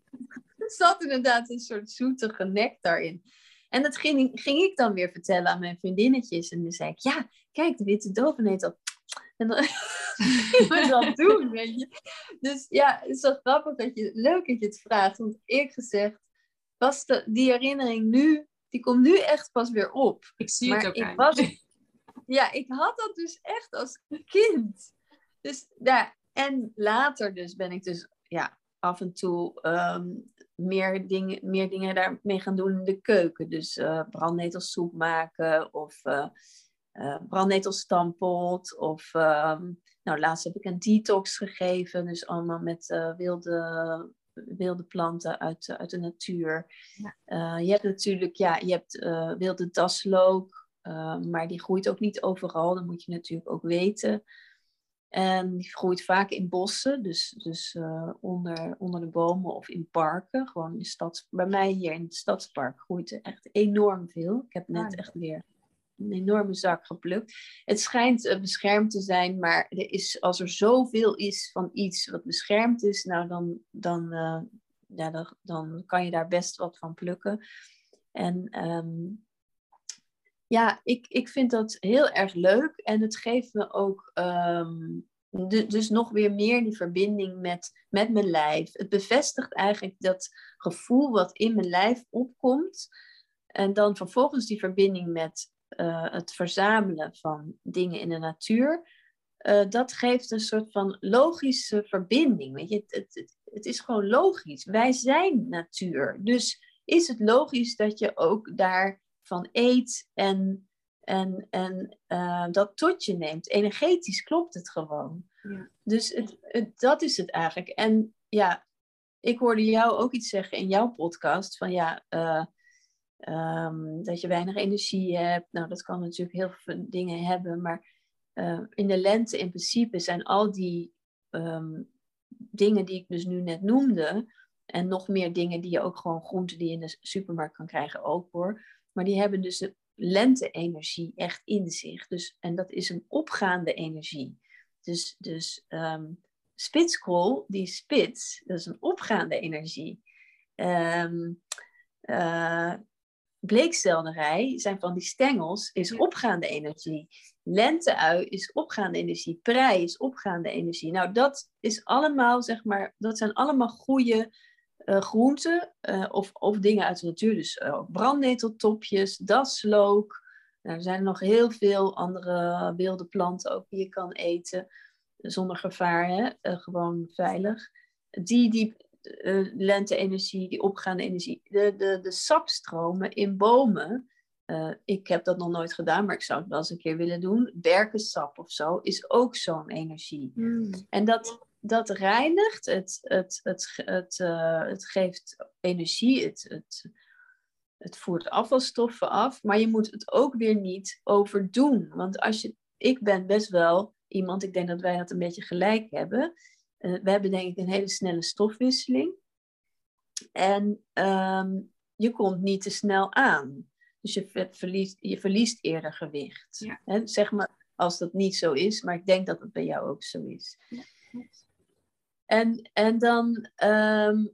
zat inderdaad een soort zoetige nectar in. En dat ging, ging ik dan weer vertellen aan mijn vriendinnetjes. En dan zei ik, ja, kijk, de witte dovennetel. En dan we dat doen, weet je. Dus ja, het is wel grappig dat je, leuk dat je het vraagt. Want eerlijk gezegd, was de, die herinnering nu, die komt nu echt pas weer op. Ik zie het ook ik was, Ja, ik had dat dus echt als kind. Dus ja, en later dus ben ik dus ja, af en toe ehm, meer, dingen, meer dingen daarmee gaan doen in de keuken. Dus uh, brandnetelsoep maken of uh, uh, brandnetelstampot of ehm, nou, laatst heb ik een detox gegeven, dus allemaal met uh, wilde, wilde planten uit, uit de natuur. Ja. Uh, je hebt natuurlijk, ja, je hebt wilde daslook, maar die groeit ook niet overal, dat moet je natuurlijk ook weten. En die groeit vaak in bossen, dus, dus onder, onder de bomen of in parken. Gewoon in de stad. Bij mij hier in het stadspark groeit er echt enorm veel. Ik heb net ah, echt weer een enorme zak geplukt. Het schijnt uh, beschermd te zijn, maar er is, als er zoveel is van iets wat beschermd is, nou dan, dan, uh, ja, dan, dan, kan je daar best wat van plukken. En um, ja, ik, ik vind dat heel erg leuk en het geeft me ook de, dus nog weer meer die verbinding met, met mijn lijf. Het bevestigt eigenlijk dat gevoel wat in mijn lijf opkomt. En dan vervolgens die verbinding met uh, het verzamelen van dingen in de natuur, uh, dat geeft een soort van logische verbinding. Weet je? Het, het, het, is gewoon logisch. Wij zijn natuur. Dus is het logisch dat je ook daarvan eet en, en, en uh, dat tot je neemt. Energetisch klopt het gewoon. Ja. Dus het, het, dat is het eigenlijk. En ja, ik hoorde jou ook iets zeggen in jouw podcast van ja, Um, dat je weinig energie hebt. Nou, dat kan natuurlijk heel veel dingen hebben. Maar uh, in de lente in principe zijn al die um, dingen die ik dus nu net noemde. En nog meer dingen die je ook gewoon groenten die je in de supermarkt kan krijgen ook hoor. Maar die hebben dus de lente-energie echt in zich. Dus, en dat is een opgaande energie. Dus, dus um, spitskool, die spits, dat is een opgaande energie. Uh, bleekselderij zijn van die stengels, is opgaande energie. Lenteui is opgaande energie. Prei is opgaande energie. Nou, dat is allemaal, zeg maar, dat zijn allemaal goede uh, groenten uh, of, of dingen uit de natuur. Dus uh, brandneteltopjes, daslook. Nou, er zijn nog heel veel andere wilde planten ook die je kan eten. Zonder gevaar, hè? gewoon veilig. Die, die lente-energie, die opgaande energie. De, de, de sapstromen in bomen. ik heb dat nog nooit gedaan, maar ik zou het wel eens een keer willen doen. Berkensap of zo is ook zo'n energie. Mm. En dat, dat reinigt, het, het, het, het, uh, het geeft energie, het, het, het voert afvalstoffen af, maar je moet het ook weer niet overdoen. Want als je, ik ben best wel iemand, ik denk dat wij dat een beetje gelijk hebben. Uh, we hebben denk ik een hele snelle stofwisseling. En um, je komt niet te snel aan. Dus je verliest, je verliest eerder gewicht. Ja. zeg maar als dat niet zo is, maar ik denk dat het bij jou ook zo is. Ja. En, en, dan, ehm,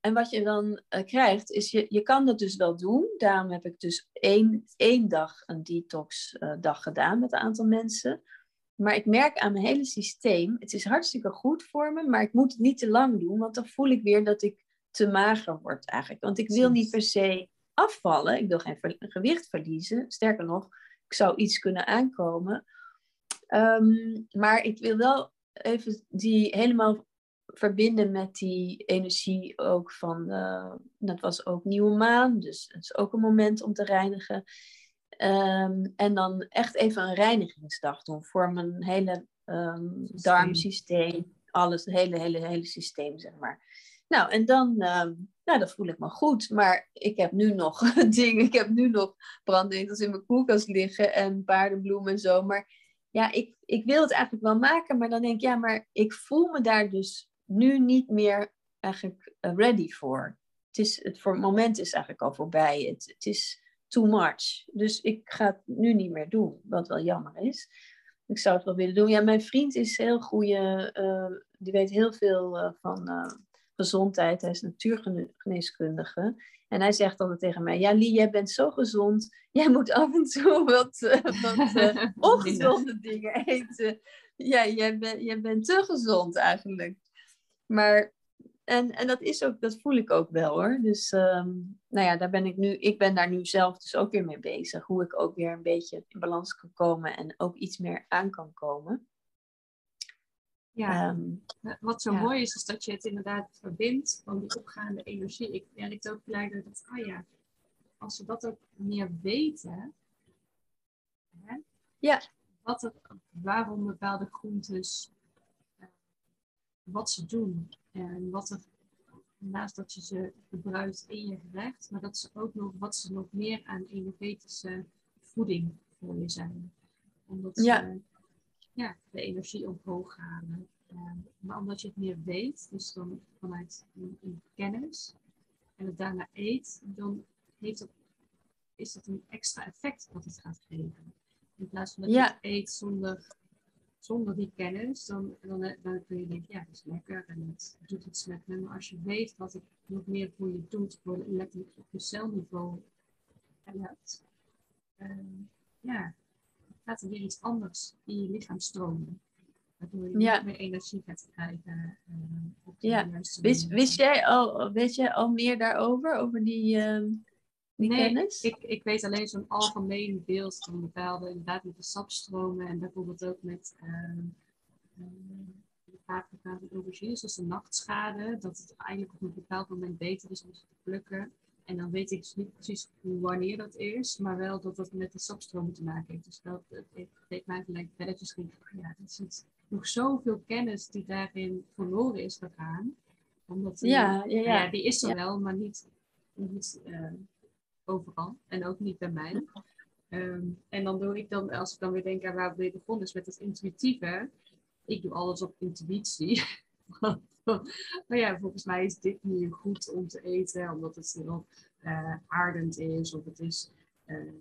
en wat je dan uh, krijgt, is je, je kan dat dus wel doen. Daarom heb ik dus één, één dag een detox uh, dag gedaan met een aantal mensen. Maar ik merk aan mijn hele systeem, het is hartstikke goed voor me, maar ik moet het niet te lang doen, want dan voel ik weer dat ik te mager word eigenlijk. Want ik wil niet per se afvallen, ik wil geen gewicht verliezen. Sterker nog, ik zou iets kunnen aankomen. Um, maar ik wil wel even die helemaal verbinden met die energie ook van, uh, dat was ook nieuwe maan, dus het is ook een moment om te reinigen. Um, en dan echt even een reinigingsdag doen voor mijn hele um, darmsysteem, alles, het hele, hele, hele systeem, zeg maar. Nou, en dan, um, nou, dan voel ik me goed. Maar ik heb nu nog dingen, ik heb nu nog brandnetels in mijn koelkast liggen en paardenbloemen en zo. Maar ja, ik, ik wil het eigenlijk wel maken, maar dan denk ik, ja, maar ik voel me daar dus nu niet meer eigenlijk ready voor. Het, is, het voor het moment is eigenlijk al voorbij. Het, het is too much. Dus ik ga het nu niet meer doen, wat wel jammer is. Ik zou het wel willen doen. Ja, mijn vriend is heel goede, uh, die weet heel veel uh, van gezondheid. Hij is natuurgeneeskundige. En hij zegt altijd tegen mij: Ja, Lie, jij bent zo gezond. Jij moet af en toe wat, wat ongezonde dingen eten. Ja, jij, ben, jij bent te gezond eigenlijk. Maar, en, en dat is ook, dat voel ik ook wel hoor. Dus, um, nou ja, daar ben ik nu, ik ben daar nu zelf dus ook weer mee bezig. Hoe ik ook weer een beetje in balans kan komen en ook iets meer aan kan komen. Ja, um, wat zo mooi is, is dat je het inderdaad verbindt van die opgaande energie. Ik merk ook gelijk dat, ah ja, als we dat ook meer weten, hè, ja. wat er, waarom bepaalde groentes, wat ze doen en wat er, naast dat je ze gebruikt in je gerecht, maar dat ze ook nog, wat ze nog meer aan energetische voeding voor je zijn. Omdat ze, ja, de energie omhoog halen. Ehm, maar omdat je het meer weet, dus dan vanuit een, kennis, en het daarna eet, dan heeft het, is dat een extra effect wat het gaat geven. In plaats van dat je het eet zonder, zonder die kennis, dan, dan, dan kun je denken, ja, het is lekker en het doet iets met me. Maar als je weet wat het nog meer voor je doet, voor letterlijk op je celniveau helpt, uh, ja, gaat er weer iets anders in je lichaam stromen. Waardoor je ja. meer energie gaat krijgen. Uh, ja. Wist, wist jij al, weet jij al meer daarover, over die, uh, die nee, kennis? Ik, ik weet alleen zo'n algemeen beeld van bepaalde, inderdaad met de sapstromen en bijvoorbeeld ook met uh, de paprika en aubergines, zoals de nachtschade, dat het eigenlijk op een bepaald moment beter is om ze te plukken. En dan weet ik dus niet precies wanneer dat is, maar wel dat dat met de sapstromen te maken heeft. Dus dat deed mij gelijk belletjes ging. Ja, dat is nog zoveel kennis die daarin verloren is gegaan. Omdat ja, ja, ja. ja, die is er wel, maar niet, niet uh, overal. En ook niet bij mij. Um, en dan doe ik dan, als ik dan weer denk aan waar we begonnen is met het intuïtieve. Ik doe alles op intuïtie. maar ja, volgens mij is dit nu goed om te eten, omdat het heel uh, aardend is, of het is uh,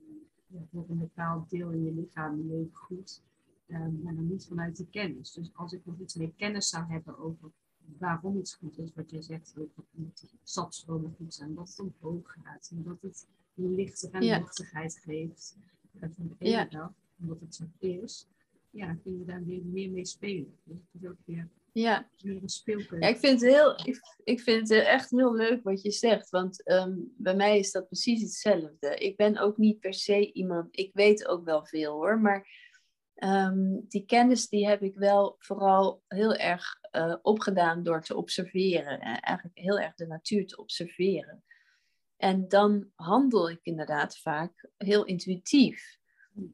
voor een bepaald deel in je lichaam leeft goed, um, maar dan niet vanuit de kennis. Dus als ik nog iets meer kennis zou hebben over waarom iets goed is, wat je zegt, dat sapstromen goed zijn, dat het omhoog gaat en dat het lichter en Ja. luchtigheid geeft. En van de Ja. ene dag, omdat het zo is, ja, kun je daar weer meer mee spelen. Dus het is ook weer Ja. een speelkeuze. Ja, ik vind het, heel, ik, ik vind het echt heel leuk wat je zegt. Want ehm, bij mij is dat precies hetzelfde. Ik ben ook niet per se iemand. Ik weet ook wel veel hoor. Maar ehm, die kennis die heb ik wel vooral heel erg eh, opgedaan door te observeren. En eigenlijk heel erg de natuur te observeren. En dan handel ik inderdaad vaak heel intuïtief.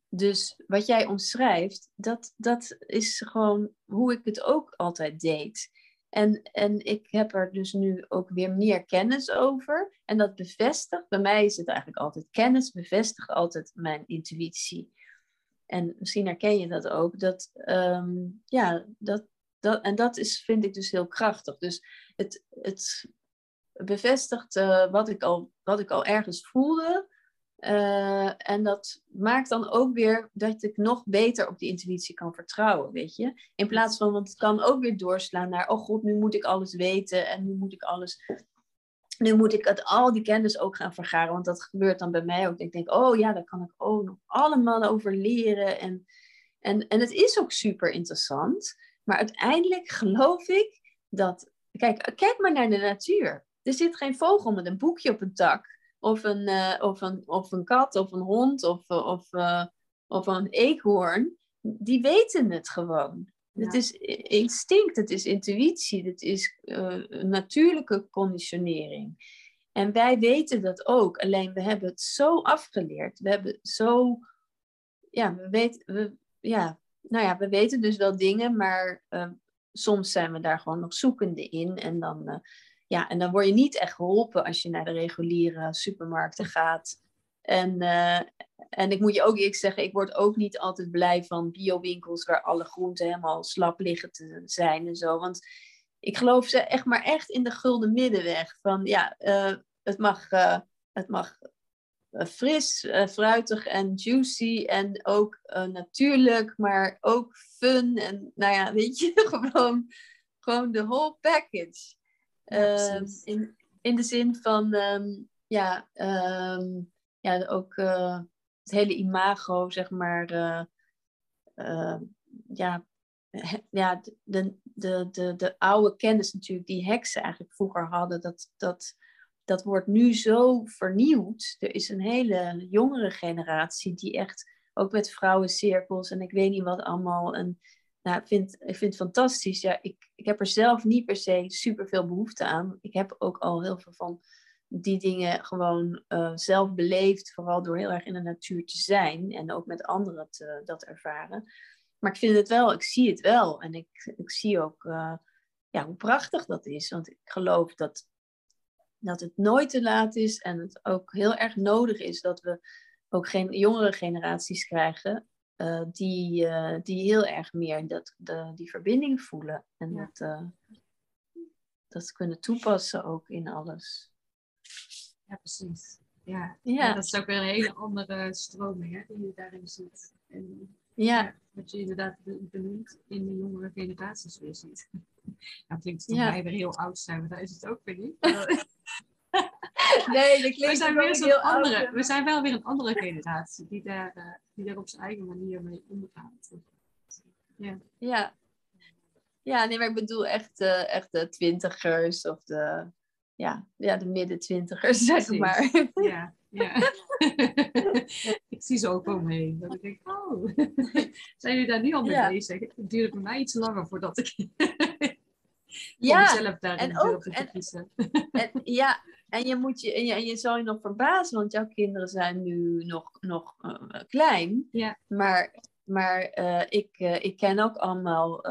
Dus wat jij omschrijft, dat, dat is gewoon hoe ik het ook altijd deed. En, en ik heb er dus nu ook weer meer kennis over. En dat bevestigt, bij mij is het eigenlijk altijd kennis, bevestigt altijd mijn intuïtie. En misschien herken je dat ook. Dat, ehm, ja, dat, dat, en dat is, vind ik dus heel krachtig. Dus het, het bevestigt eh, wat, ik al, wat ik al ergens voelde. Eh, en dat maakt dan ook weer dat ik nog beter op die intuïtie kan vertrouwen, weet je. In plaats van, want het kan ook weer doorslaan naar, oh god, nu moet ik alles weten en nu moet ik alles, nu moet ik het, al die kennis ook gaan vergaren. Want dat gebeurt dan bij mij ook. Ik denk, oh ja, daar kan ik ook nog allemaal over leren. En, en, en het is ook super interessant. Maar uiteindelijk geloof ik dat, kijk, kijk maar naar de natuur. Er zit geen vogel met een boekje op een tak of een, eh, of een, of een kat, of een hond, of, eh, of, eh, of een eekhoorn, die weten het gewoon. Ja. Het is instinct, het is intuïtie, het is natuurlijke conditionering. En wij weten dat ook, alleen we hebben het zo afgeleerd. We hebben zo, ja, we weten, we, ja, nou ja, we weten dus wel dingen, maar soms zijn we daar gewoon nog zoekende in. En dan, ja, en dan word je niet echt geholpen als je naar de reguliere supermarkten gaat. En, eh, en ik moet je ook eerlijk zeggen, ik word ook niet altijd blij van biowinkels waar alle groenten helemaal slap liggen te zijn en zo. Want ik geloof ze echt maar echt in de gulden middenweg. Van ja, eh, het mag, eh, het mag fris, fruitig en juicy en ook natuurlijk, maar ook fun. En nou ja, weet je, gewoon, gewoon de whole package. Ja, Ehm, in, in de zin van, ehm, ja, ehm, ja, ook eh, het hele imago, zeg maar, eh, ja, he- ja, de, de, de, de oude kennis natuurlijk, die heksen eigenlijk vroeger hadden, dat, dat, dat wordt nu zo vernieuwd. Er is een hele jongere generatie die echt, ook met vrouwencirkels en ik weet niet wat allemaal, en nou, ik, vind, ik vind het fantastisch. Ja, ik, ik heb er zelf niet per se super veel behoefte aan. Ik heb ook al heel veel van die dingen gewoon eh, zelf beleefd, vooral door heel erg in de natuur te zijn en ook met anderen te, dat ervaren. Maar ik vind het wel, ik zie het wel en ik, ik zie ook eh, ja, hoe prachtig dat is. Want ik geloof dat, dat het nooit te laat is en het ook heel erg nodig is dat we ook geen jongere generaties krijgen eh, die, eh, die heel erg meer dat, de, die verbinding voelen en Ja. dat, eh, dat kunnen toepassen ook in alles. Ja, precies. Ja. Ja. Ja, dat is ook weer een hele andere stroming hè, die je daarin ziet. En Ja, wat je inderdaad be- benoemt in de jongere generaties weer ziet. Nou, klinkt het Ja. voor mij weer heel oud zijn, maar dat is het ook weer niet. nee, dat we, zijn weer heel andere, we zijn wel weer een andere generatie die daar, die daar op zijn eigen manier mee omgaat. Ja, Ja. Ja, nee, maar ik bedoel echt, eh, echt de twintigers of de, ja, ja, de midden twintigers, zeg maar. ja, ja. ik zie ze ook om me heen. Dat ik denk, oh, zijn jullie daar nu al mee Ja. bezig? Het duurde bij mij iets langer voordat ik Ja, mezelf daarin en ook- en- kiezen. en, ja, en je, moet je, en je, en je zal je nog verbazen, want jouw kinderen zijn nu nog, nog eh, klein. Ja. Maar, maar eh, ik, eh, ik ken ook allemaal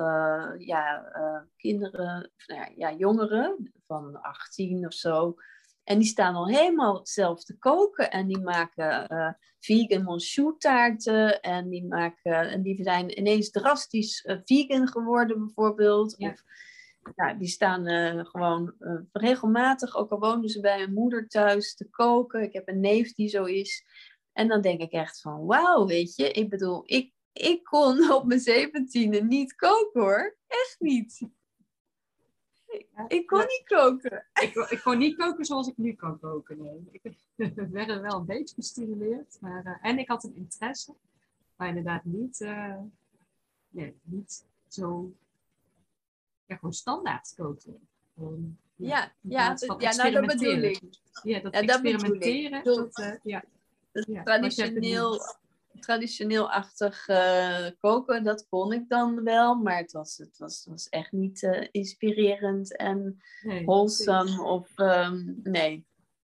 ja, kinderen, nou ja, ja, jongeren van 18 of zo. En die staan al helemaal zelf te koken. En die maken vegan monchou taarten. En die, maken, en die zijn ineens drastisch vegan geworden bijvoorbeeld. Ja. Of, ja, die staan eh, gewoon eh, regelmatig, ook al wonen ze bij hun moeder thuis, te koken. Ik heb een neef die zo is. En dan denk ik echt van, wauw, weet je. Ik bedoel, ik, ik kon op mijn zeventiende niet koken hoor. Echt niet. Ik kon niet koken. Ik, ik kon niet koken zoals ik nu kan koken. Nee. Ik werd er wel een beetje gestimuleerd. Maar, uh, en ik had een interesse. Maar inderdaad niet, nee, niet zo ja, gewoon standaard koken. Um, ja, ja, ja, ja nou dat bedoel ik. Ja, dat ja, experimenteren. Dat, uh, ja. ja, traditioneel, traditioneel-achtig uh, koken, dat kon ik dan wel, maar het was, het was, was echt niet uh, inspirerend en nee, wholesome of um, nee.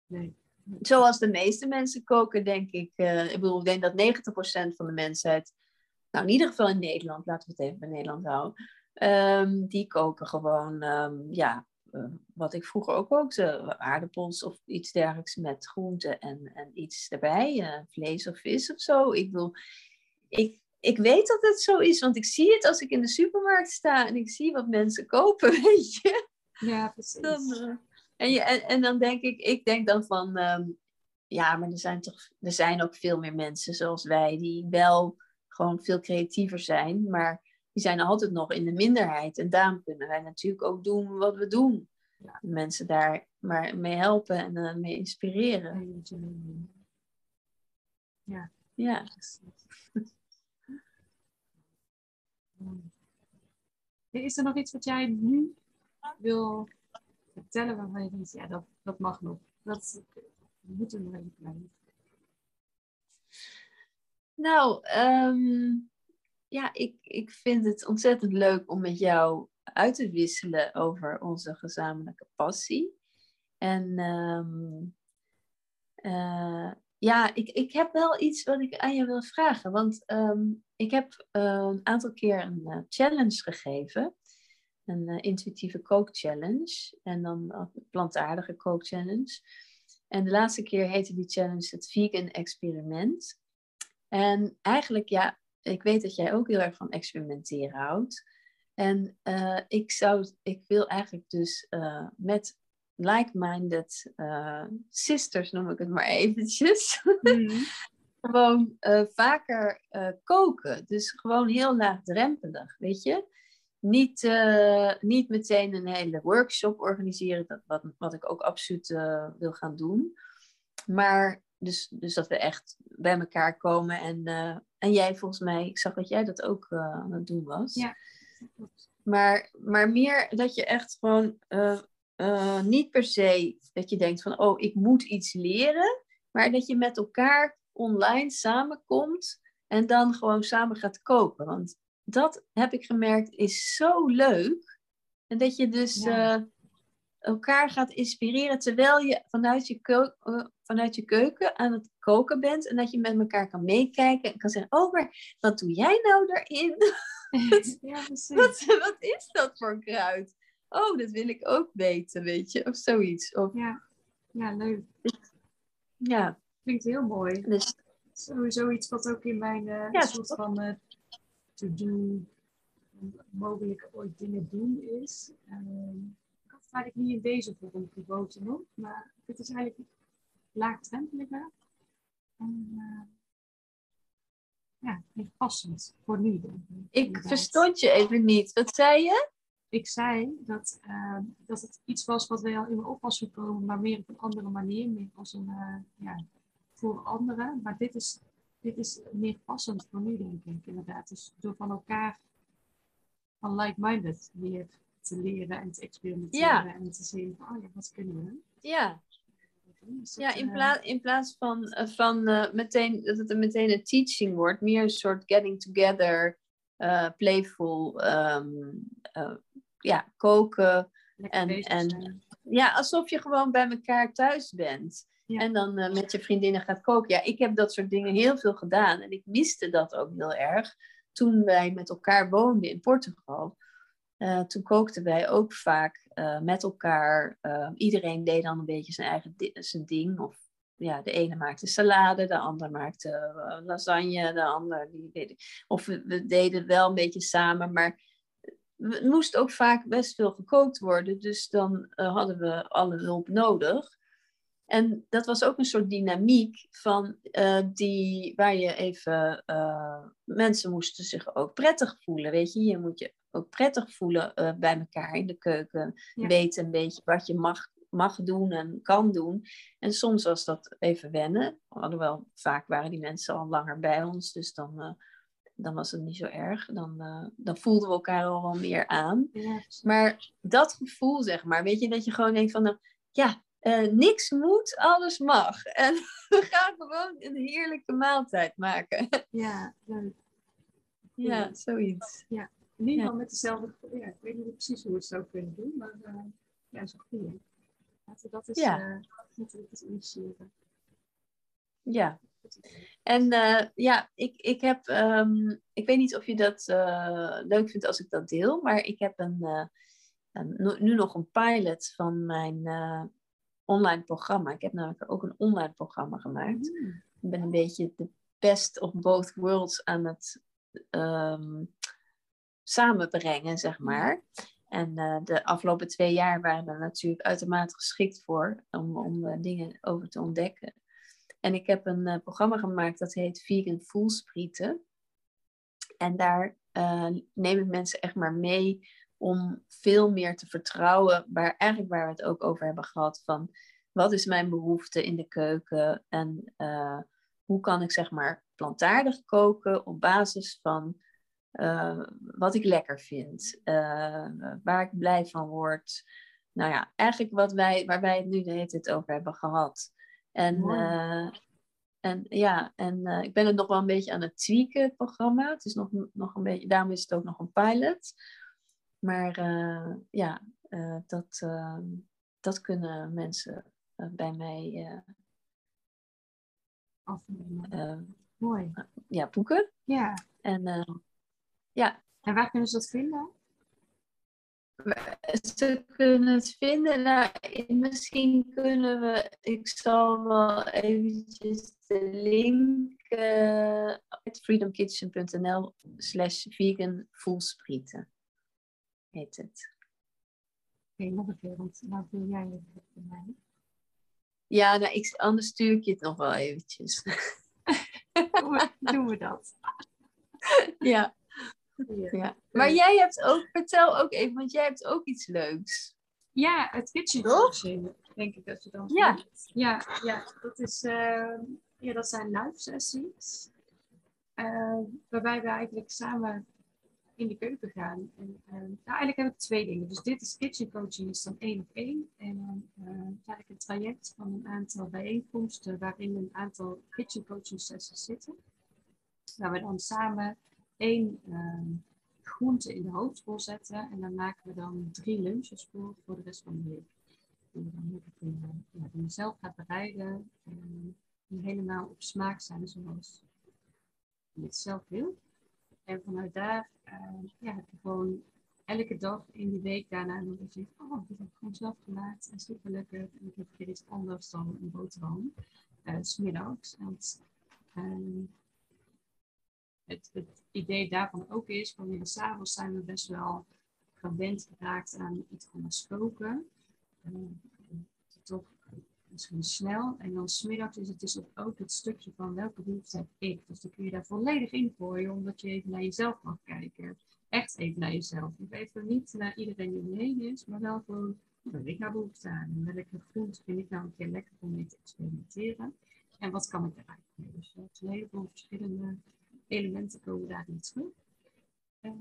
nee. Zoals de meeste mensen koken, denk ik. Ik bedoel, ik denk dat 90% van de mensheid, nou in ieder geval in Nederland, laten we het even bij Nederland houden, um, die koken gewoon, um, ja, uh, wat ik vroeger ook kookte, aardappels of iets dergelijks met groenten en, en iets erbij, uh, vlees of vis of zo. Ik bedoel, ik, ik weet dat het zo is, want ik zie het als ik in de supermarkt sta en ik zie wat mensen kopen, weet je. Ja, precies. Dan, en, je, en, en, dan denk ik, ik denk dan van, um, ja, maar er zijn toch, er zijn ook veel meer mensen zoals wij die wel gewoon veel creatiever zijn, maar die zijn altijd nog in de minderheid. En daarom kunnen wij natuurlijk ook doen wat we doen. Ja. Mensen daar maar mee helpen en uh, mee inspireren. Ja. Ja. Is er nog iets wat jij nu wil vertellen waarvan je denkt, ja, dat, dat mag nog. Dat moet er nog even bij. Nou, um, ja, ik, ik vind het ontzettend leuk om met jou uit te wisselen over onze gezamenlijke passie. En um, ja, ik, ik heb wel iets wat ik aan je wil vragen. Want um, ik heb uh, een aantal keer een uh, challenge gegeven. Een intuïtieve kookchallenge. En dan een plantaardige kookchallenge. En de laatste keer heette die challenge het Vegan Experiment. En eigenlijk, ja, ik weet dat jij ook heel erg van experimenteren houdt. En uh, ik, zou, ik wil eigenlijk dus uh, met like-minded uh, sisters, noem ik het maar eventjes, mm. gewoon vaker koken. Dus gewoon heel laagdrempelig, weet je. Niet, niet meteen een hele workshop organiseren, dat, wat, wat ik ook absoluut wil gaan doen. Maar dus, dus dat we echt bij elkaar komen. En, en jij volgens mij, ik zag dat jij dat ook uh, aan het doen was. Ja. Maar, maar meer dat je echt gewoon uh, niet per se dat je denkt van oh, ik moet iets leren. Maar dat je met elkaar online samenkomt en dan gewoon samen gaat koken. Want dat heb ik gemerkt is zo leuk. En dat je dus ja elkaar gaat inspireren terwijl je vanuit je, vanuit je keuken aan het koken bent en dat je met elkaar kan meekijken en kan zeggen, oh, maar wat doe jij nou daarin? ja, wat, wat, is dat voor kruid? Oh, dat wil ik ook weten, weet je, of zoiets. Of... Ja. ja, leuk. Ja. Klinkt heel mooi. Dus... Sowieso iets wat ook in mijn uh, ja, soort van uh, to-do mogelijk ooit dingen doen is. Ehm, ik niet in deze vorm geboten nog. Maar het is eigenlijk laagdrempeliger. En uh, ja, passend voor nu. Ik verstond je even niet. Wat zei je? Ik zei dat, uh, dat het iets was wat wel in me op was gekomen, maar meer op een andere manier. Meer als een, uh, ja, voor anderen. Maar dit is, dit is meer passend voor nu, denk ik, inderdaad. Dus door van elkaar, van like-minded, weer te leren en te experimenteren en te zien van, oh ja, wat kunnen we? Ja. Ja, in, pla in plaats van, eh, van uh, meteen, dat het meteen een teaching wordt, meer een soort getting together, uh, playful, um, ja, koken. en, en ja, alsof je gewoon bij elkaar thuis bent. En dan met je vriendinnen gaat koken. Ja, ik heb dat soort dingen heel veel gedaan. En ik miste dat ook heel erg toen wij met elkaar woonden in Portugal. Uh, toen kookten wij ook vaak uh, met elkaar. Uh, iedereen deed dan een beetje zijn eigen zijn ding. Of ja, de ene maakte salade, de ander maakte lasagne, de ander die. Of we, we, deden wel een beetje samen, maar het moest ook vaak best veel gekookt worden. Dus dan hadden we alle hulp nodig. En dat was ook een soort dynamiek van die, waar je even, mensen moesten zich ook prettig voelen. Weet je, je moet je ook prettig voelen eh, bij elkaar in de keuken. Ja. Weten een beetje wat je mag, mag doen en kan doen. En soms was dat even wennen. Alhoewel, vaak waren die mensen al langer bij ons. Dus dan, eh, dan was het niet zo erg. Dan, eh, dan voelden we elkaar al wel meer aan. Ja, Maar dat gevoel, zeg maar, weet je, dat je gewoon denkt van, nou, ja, niks moet, alles mag. En we gaan gewoon een heerlijke maaltijd maken. ja leuk. ja, zoiets. In ieder geval met dezelfde. Ja, ik weet niet precies hoe we het zou kunnen doen, maar uh, ja, zo goed. Laten we dat eens, Ja. eh, initiëren. Ja. En eh, ja, ik, ik heb, ehm, ik weet niet of je dat leuk vindt als ik dat deel, maar ik heb een, een- nu, nog een pilot van mijn online programma. Ik heb namelijk ook een online programma gemaakt. Ik ben een beetje de best of both worlds aan het ehm, samenbrengen, zeg maar. En eh, de afgelopen twee jaar waren er natuurlijk uitermate geschikt voor om, om eh, dingen over te ontdekken. En ik heb een eh, programma gemaakt dat heet Vegan Voelsprieten. En daar neem ik mensen echt maar mee om veel meer te vertrouwen, waar, eigenlijk waar we het ook over hebben gehad, van wat is mijn behoefte in de keuken en hoe kan ik zeg maar plantaardig koken op basis van eh, wat ik lekker vind, eh, waar ik blij van word. Nou ja, eigenlijk wat wij, waar wij het nu de hele tijd over hebben gehad. En, eh, en ja, en ik ben het nog wel een beetje aan het tweaken, het programma. Het is nog, nog een beetje, daarom is het ook nog een pilot. Maar ja, dat, dat kunnen mensen bij mij Afnemen. Mooi. ja, boeken. Ja. En ja, En waar kunnen ze dat vinden? Ze kunnen het vinden. Nou, misschien kunnen we. Ik zal wel eventjes de link. eh freedomkitchen.nl slash vegan voelsprieten. Heet het. Oké, nog een keer, want nou wil jij het voor mij. Ja, nou, ik, anders stuur ik je het nog wel eventjes. Doen we, doen we dat. ja, Ja. ja. Maar jij hebt ook, vertel ook even, want jij hebt ook iets leuks. Ja, het kitchen coaching, denk ik dat je dan Ja. Ja, ja, dat, is, eh, ja, dat zijn live sessies. eh, waarbij we eigenlijk samen in de keuken gaan. En, eh, nou, eigenlijk heb ik twee dingen. Dus dit is kitchen coaching, is dan één op één. En dan eh, eigenlijk een traject van een aantal bijeenkomsten waarin een aantal kitchen coaching sessies zitten. Waar we dan samen één ehm, groente in de hoofdrol zetten. En dan maken we dan drie lunches voor voor de rest van de week. Dan die, eh, ja, die zelf gaat bereiden. En die helemaal op smaak zijn zoals je het zelf wil. En vanuit daar eh, ja, heb je gewoon elke dag in die week daarna nog je denkt, oh, dit heb ik gewoon zelf gemaakt en super lekker. En ik heb weer iets anders dan een boterham. Uh, smiddags. Ehm, het, idee daarvan ook is, van de s'avonds zijn we best wel gewend geraakt aan iets anders koken. Toch misschien snel. En dan smiddags is het dus ook het stukje van welke behoefte heb ik. Dus dan kun je daar volledig in gooien, omdat je even naar jezelf mag kijken. Echt even naar jezelf. Even niet naar iedereen die om je is, maar wel gewoon, wat heb ik nou? En welke groente vind ik nou een keer lekker om mee te experimenteren? En wat kan ik eruit mee? Dus er zijn een heleboel verschillende elementen komen daarin terug. Uh,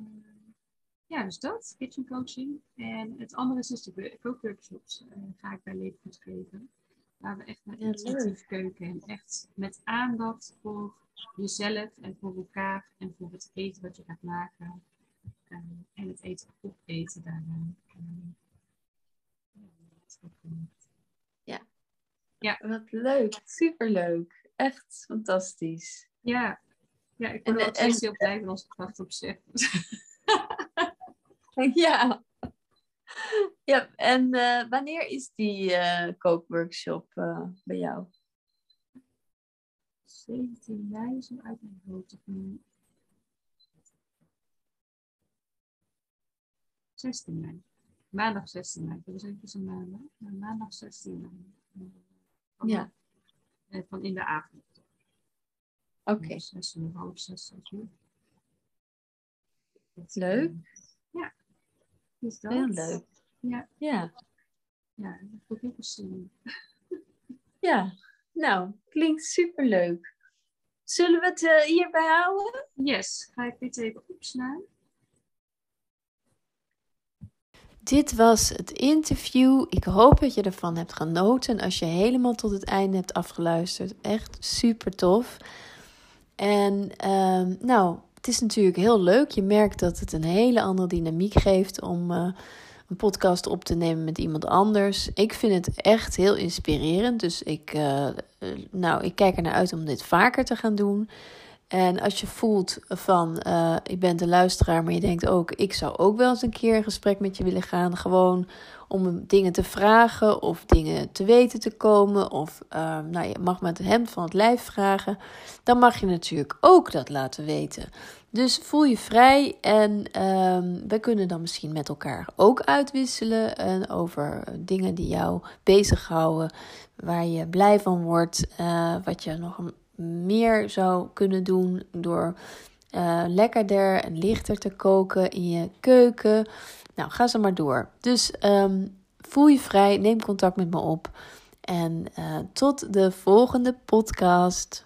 ja, dus dat, kitchen coaching. En het andere is dus de kookworkshops. Uh, ga ik bij Leefgoed geven. Waar we echt naar intuïtief keuken en echt met aandacht voor jezelf en voor elkaar en voor het eten wat je gaat maken. Uh, en het eten opeten daarna. ja. ja, wat leuk. Superleuk. Echt fantastisch. Ja, ja ik ben wel steeds heel blij als ik wacht op zeg. ja. Ja, en uh, wanneer is die uh, kookworkshop uh, bij jou? 17 mei, zo uit mijn hoofd. 16 mei. Maandag 16 mei. Dat is even een maandag. Maandag 16 mei. Van, ja. Van in de avond. Oké. Half zes. Leuk. Ja. Dus dat. Heel leuk. Ja, Ja, ja dat ik in. ja. Nou, klinkt superleuk. Zullen we het eh, hierbij houden? Yes, ga ik dit even opslaan? Dit was het interview. Ik hoop dat je ervan hebt genoten. Als je helemaal tot het einde hebt afgeluisterd, echt super tof. En ehm, nou, het is natuurlijk heel leuk. Je merkt dat het een hele andere dynamiek geeft om eh, een podcast op te nemen met iemand anders. Ik vind het echt heel inspirerend. Dus ik, eh, eh, nou, ik kijk er naar uit om dit vaker te gaan doen. En als je voelt van, uh, je bent een luisteraar, maar je denkt ook, ik zou ook wel eens een keer een gesprek met je willen gaan. Gewoon om dingen te vragen of dingen te weten te komen. Of uh, nou, je mag met het hemd van het lijf vragen. Dan mag je natuurlijk ook dat laten weten. Dus voel je vrij en uh, we kunnen dan misschien met elkaar ook uitwisselen en over dingen die jou bezighouden, waar je blij van wordt, uh, wat je nog meer zou kunnen doen door uh, lekkerder en lichter te koken in je keuken. Nou, ga ze maar door. Dus um, voel je vrij, neem contact met me op. En uh, tot de volgende podcast.